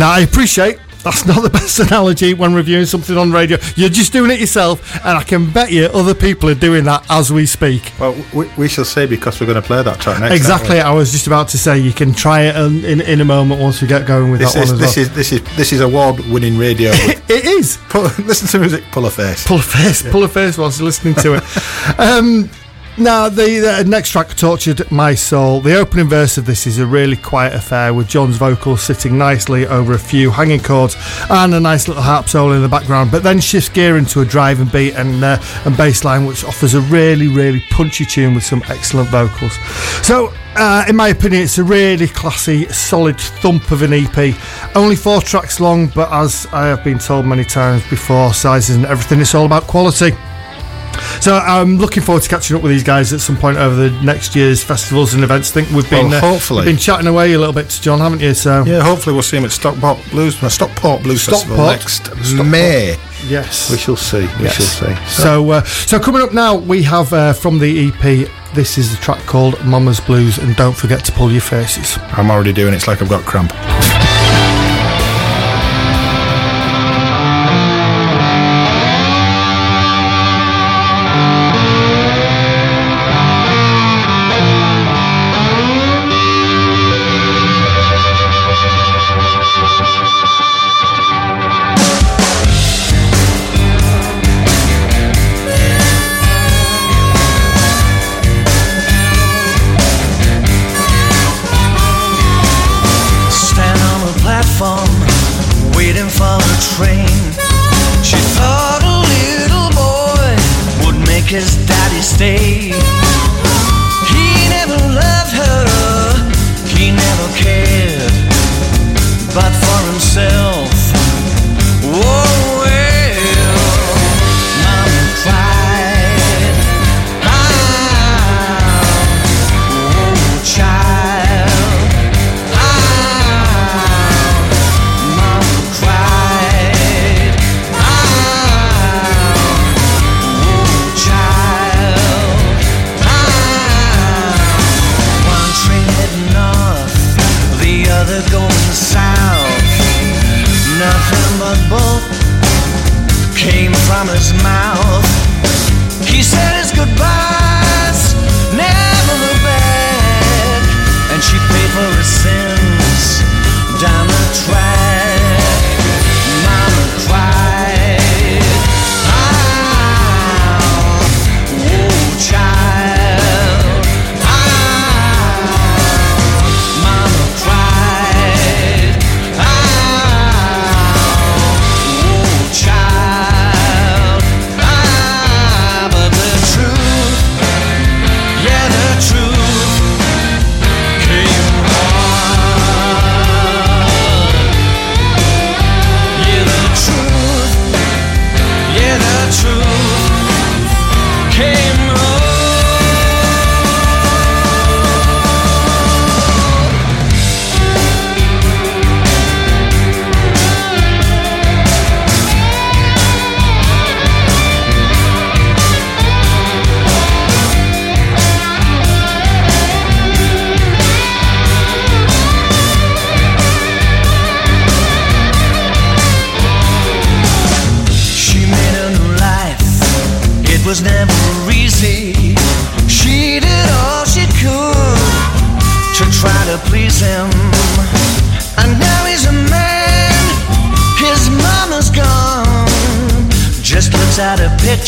Now, I appreciate that's not the best analogy when reviewing something on radio. You're just doing it yourself, and I can bet you other people are doing that as we speak. Well, we, we shall see because we're going to play that track next. exactly. I was just about to say you can try it in, in, in a moment once we get going with This that is, one as this well. is this is this is award-winning radio. *laughs* it is. pull, *laughs* listen to music, pull a face. Pull a face, pull a face whilst you're listening to it. *laughs* um, now, the, the next track, Tortured My Soul, the opening verse of this is a really quiet affair with John's vocals sitting nicely over a few hanging chords and a nice little harp solo in the background, but then shifts gear into a driving beat and, uh, and bass line, which offers a really, really punchy tune with some excellent vocals. So, uh, in my opinion, it's a really classy, solid thump of an EP. Only four tracks long, but as I have been told many times before, sizes and everything, it's all about quality. So I'm looking forward to catching up with these guys at some point over the next year's festivals and events. I think we've been Well, uh, hopefully. we've been chatting away a little bit to John, haven't you? So Yeah, hopefully we'll see him at Stockport Blues, uh, Stockport Blues Festival Stockport. next Stockport. May. yes, We shall see. We Yes. shall see. So, uh, so coming up now, we have uh, from the EP. This is the track called Mama's Blues, and don't forget to pull your faces. I'm already doing it. It's like I've got cramp.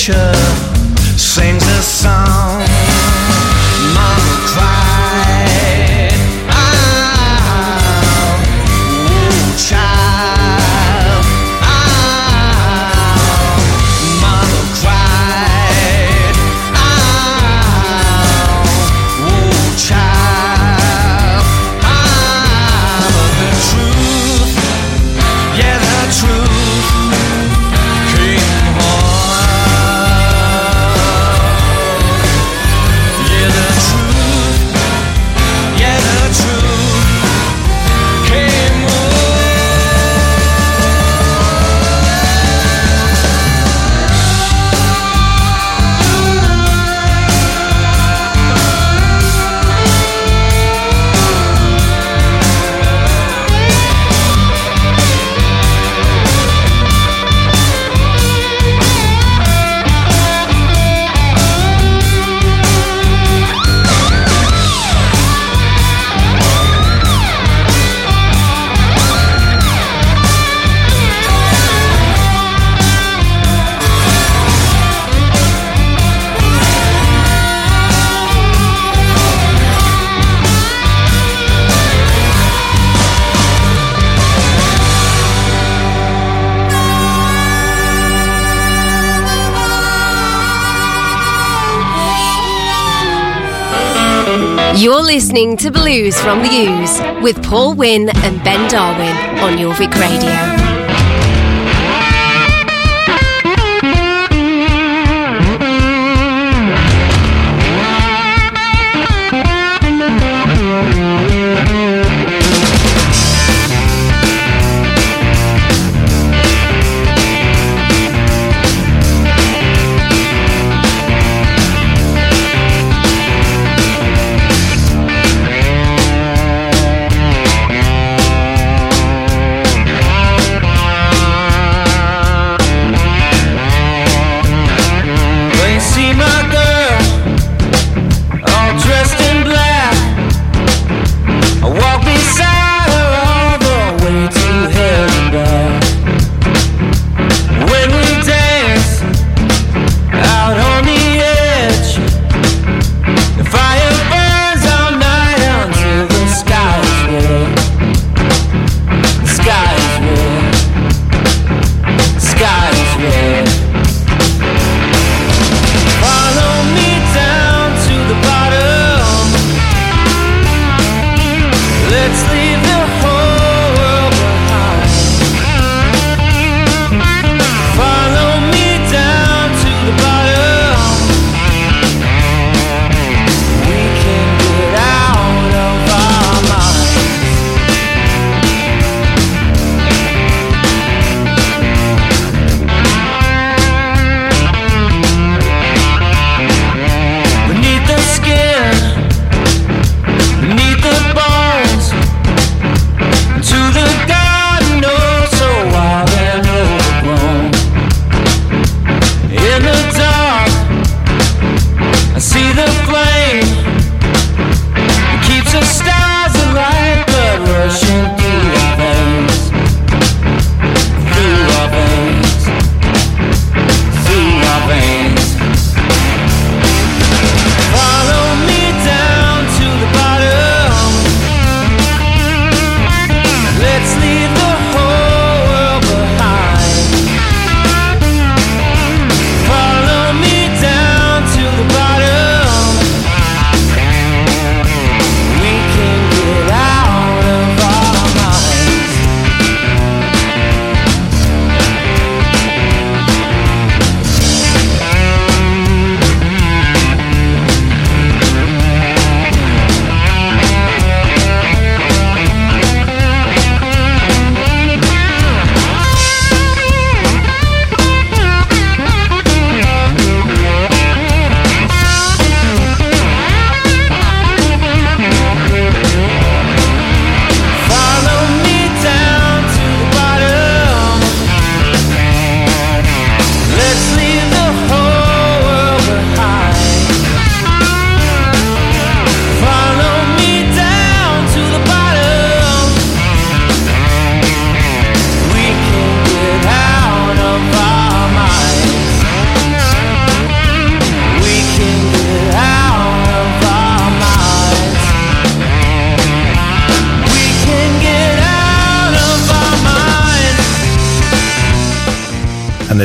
nature listening to Blues from the Ooze with Paul Wynn and Ben Darwin on Jorvik Radio.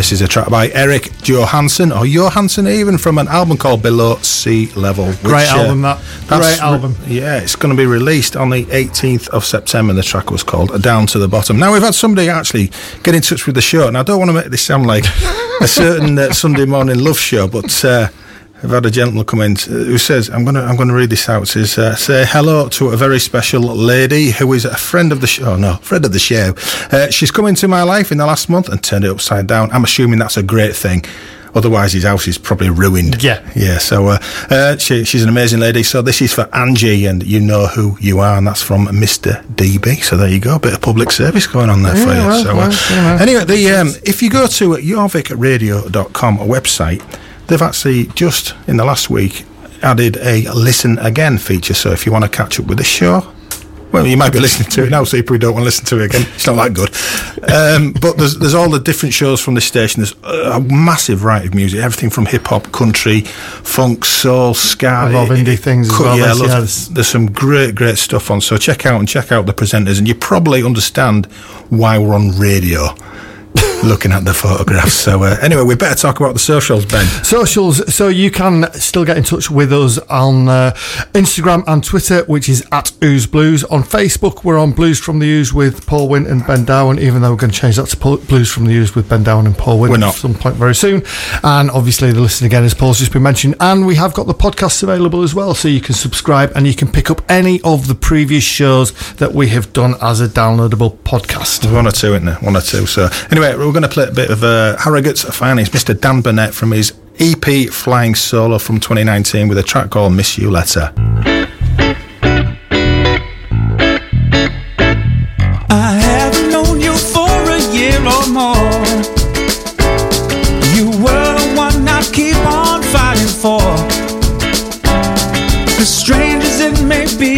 This is a track by Eric Johansson, or Johansson even, from an album called Below Sea Level. which, Great uh, album, that. Great album. yeah, it's going to be released on the 18th of September. The track was called Down to the Bottom. Now, we've had somebody actually get in touch with the show, and I don't want to make this sound like a certain uh, Sunday morning love show, but. Uh, I've had a gentleman come in uh, who says, "I'm going to, I'm going to read this out." It says, uh, "Say hello to a very special lady who is a friend of the show. Oh, no, friend of the show. Uh, she's come into my life in the last month and turned it upside down. I'm assuming that's a great thing. Otherwise, his house is probably ruined. Yeah. yeah. So uh, uh, she, she's an amazing lady. So this is for Angie, and you know who you are, and that's from Mr. DB. So there you go, a bit of public service going on there for you. well, so, uh, well, know. anyway, the um, if you go to jorvikradio.com website, they've actually just in the last week added a listen again feature. So if you want to catch up with the show. Well, you might be *laughs* listening to it now, so you probably don't want to listen to it again. It's not that good. Um, but there's there's all the different shows from the station. There's a massive variety of music, everything from hip hop, country, funk, soul, ska. I love indie things as well, Yeah, loads- yeah, there's- there's some great, great stuff on. So check out and check out the presenters, and you probably understand why we're on radio. Looking at the photographs. So uh, anyway, we better talk about the socials, Ben. Socials, so you can still get in touch with us on uh, Instagram and Twitter, which is at Ooze Blues. On Facebook, we're on Blues from the Ooze with Paul Wynn and Ben Dowen, even though we're going to change that to Paul, Blues from the Ooze with Ben Dowen and Paul Wynn We're not. at some point very soon. And obviously, the listen again, as Paul's just been mentioned. And we have got the podcasts available as well, so you can subscribe and you can pick up any of the previous shows that we have done as a downloadable podcast. One or two, isn't there? One or two. So anyway, we're going to play a bit of uh, Harrogate's finest, Mr. Dan Burnett from his EP Flying Solo from 2019 with a track called Miss You Letter. I haven't known you for a year or more. You were one I keep on fighting for. As strange as it may be,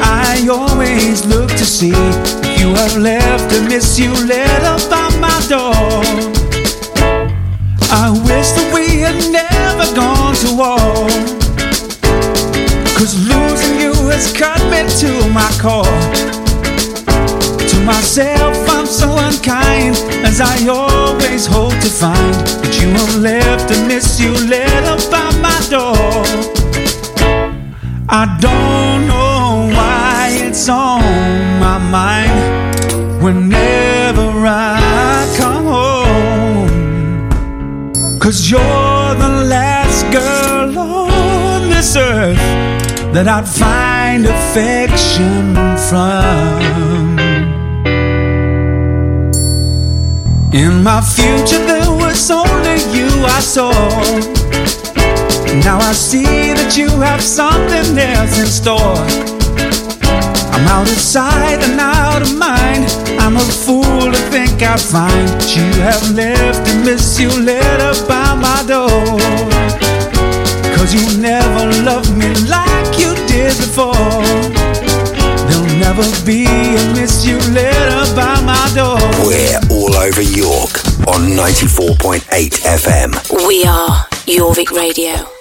I always look to see if you have left a miss you letter I wish that we had never gone to war. Cause losing you has cut me to my core. To myself, I'm so unkind, as I always hope to find that you have left a miss you letter by my door. I don't know why it's on my mind whenever I Cause you're the last girl on this earth that I'd find affection from. In my future, there was only you I saw. Now I see that you have something else in store. I'm out of sight and out of mind. I'm a fool to think I'd find that you have left a miss you letter by my door. Cause you never loved me like you did before. There'll never be a miss you letter by my door. We're all over York on 94.8 FM. We are Jorvik Radio.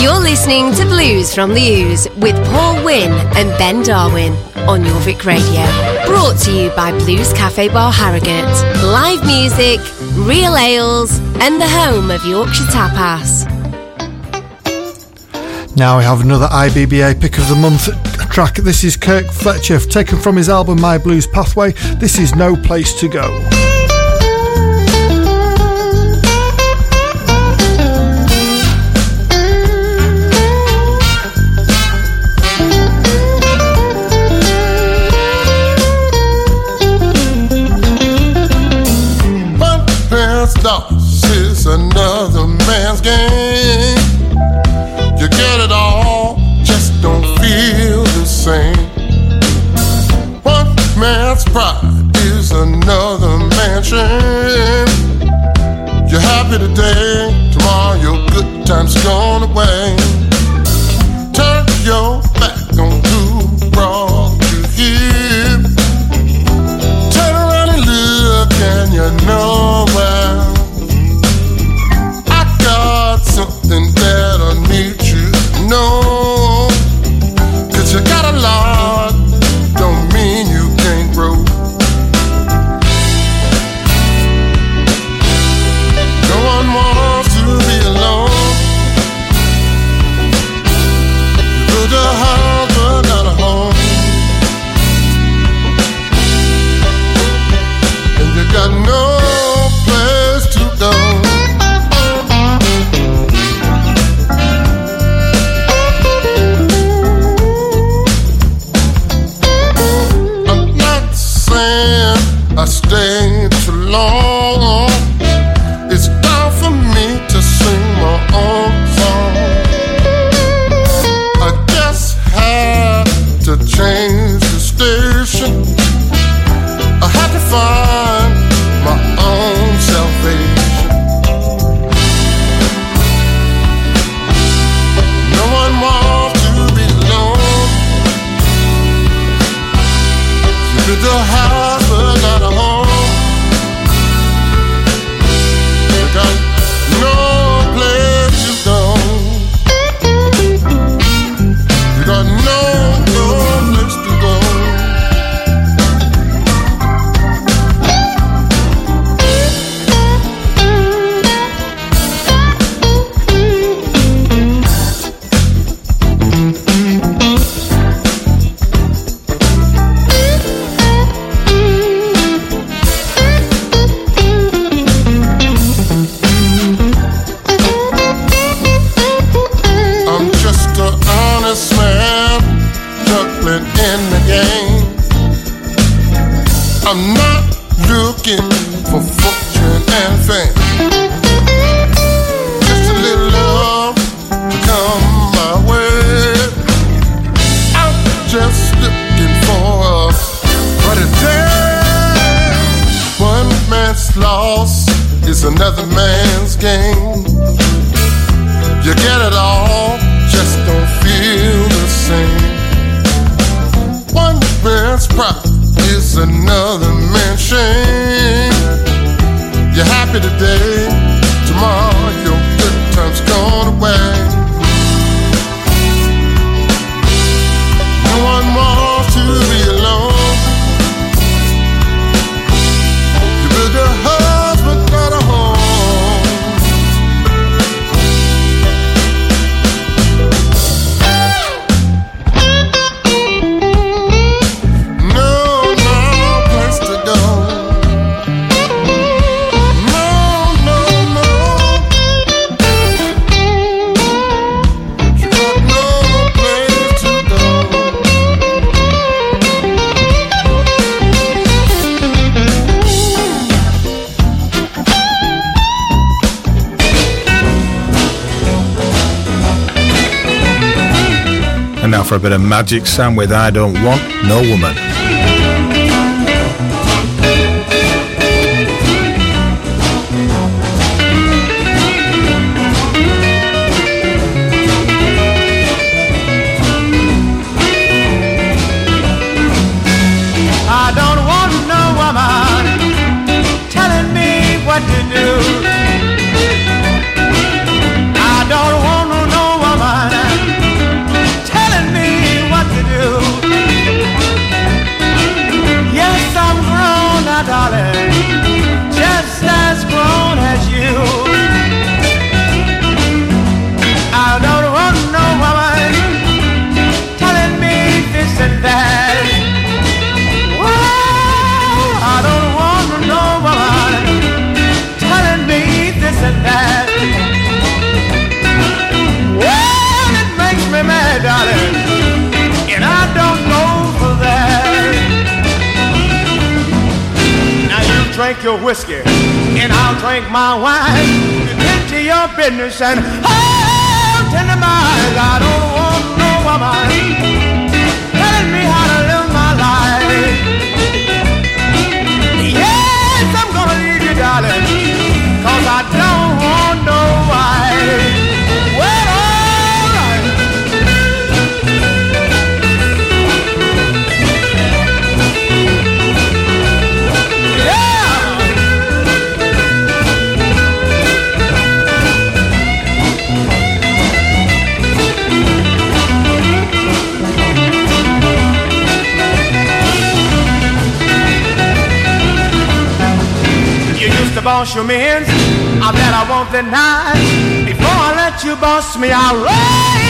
You're listening to Blues from the Ooze with Paul Wynn and Ben Darwin on Jorvik Radio. Brought to you by Blues Cafe Bar Harrogate. Live music, real ales, and the home of Yorkshire Tapas. Now we have another IBBA pick of the month track. This is Kirk Fletcher, taken from his album My Blues Pathway. This is No Place to Go. a bit of magic sandwich I don't want, no woman. And. of the night. Before I let you boss me, I'll raise.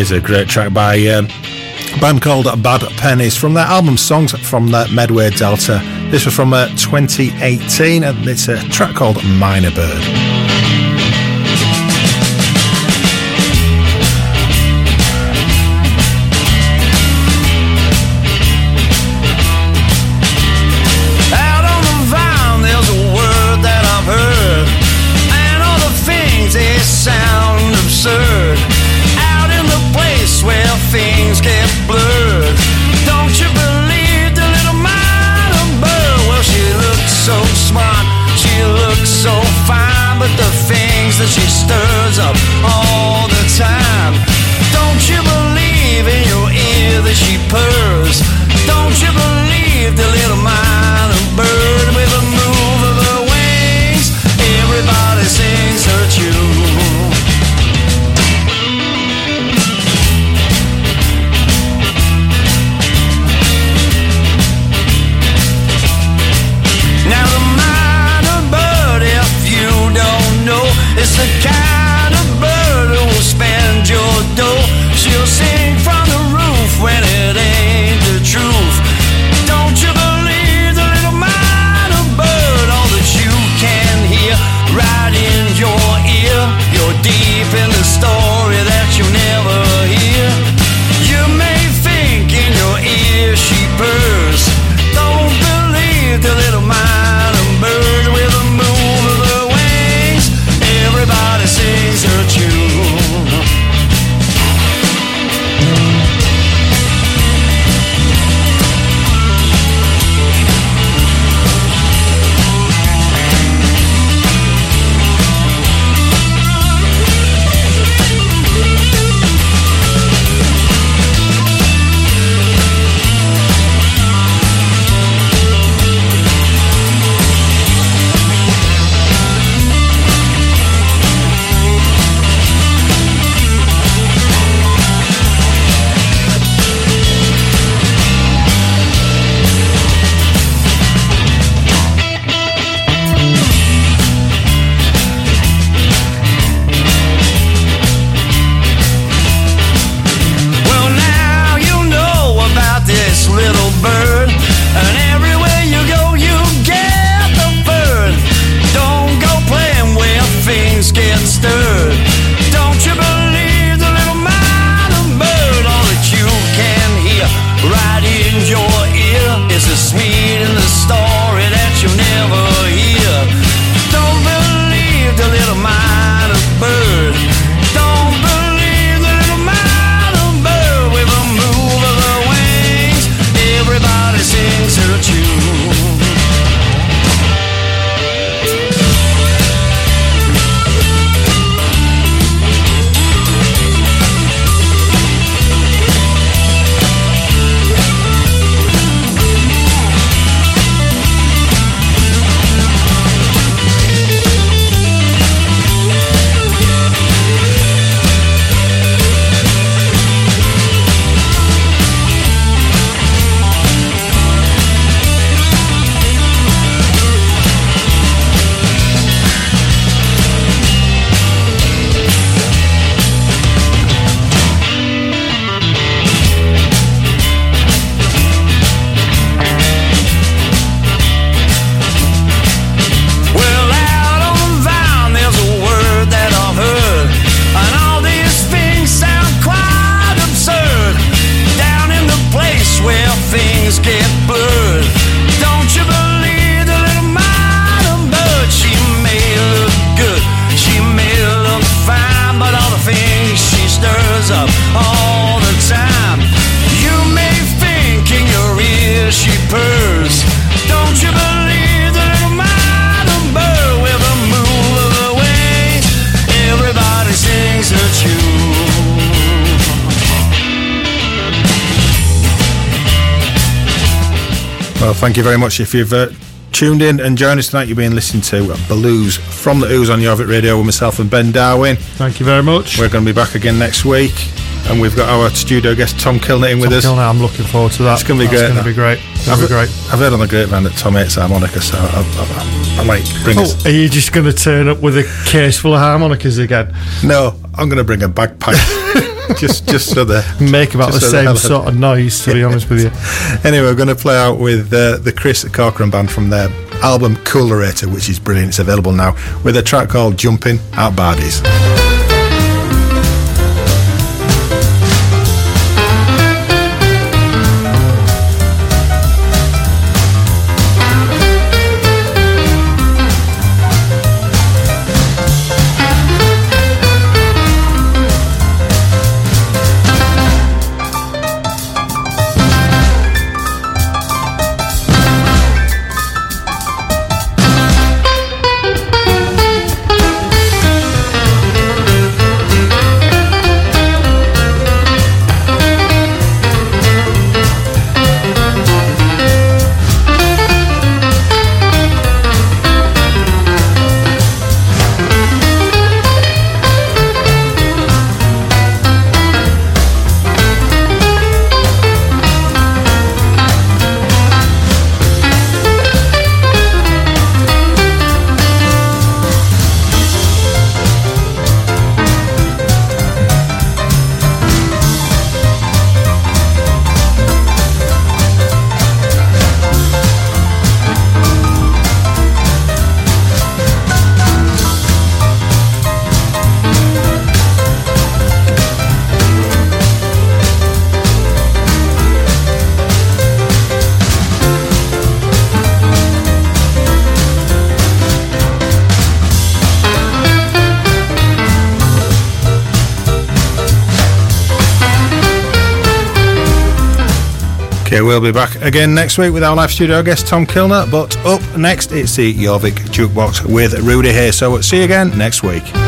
is a great track by um, band called Bad Pennies from their album Songs from the Medway Delta. This was from uh, 2018 and it's a track called Minor Bird. Thank you very much. If you've uh, tuned in and joined us tonight, you've been listening to Blues from the Ooze on Jorvik Radio with myself and Ben Darwin. Thank you very much. We're going to be back again next week, and we've got our studio guest Tom Kilner in with us. I'm looking forward to that. It's going to be That's great. going to be great. It's going to be I've, great. I've heard on the grapevine that Tom hates harmonica, so I, I, I, I might bring us. Oh, are you just going to turn up with a case full of harmonicas again? No, I'm going to bring a bagpipe. *laughs* just, just so the *laughs* Make about the so same sort of noise, to be *laughs* honest with you. Anyway, we're going to play out with uh, the Chris Corcoran Band from their album Coolerator, which is brilliant. It's available now with a track called Jumping Out Bardies. We'll be back again next week with our live studio guest Tom Kilner. But up next, it's the Jorvik Jukebox with Rudy here. So see you again next week.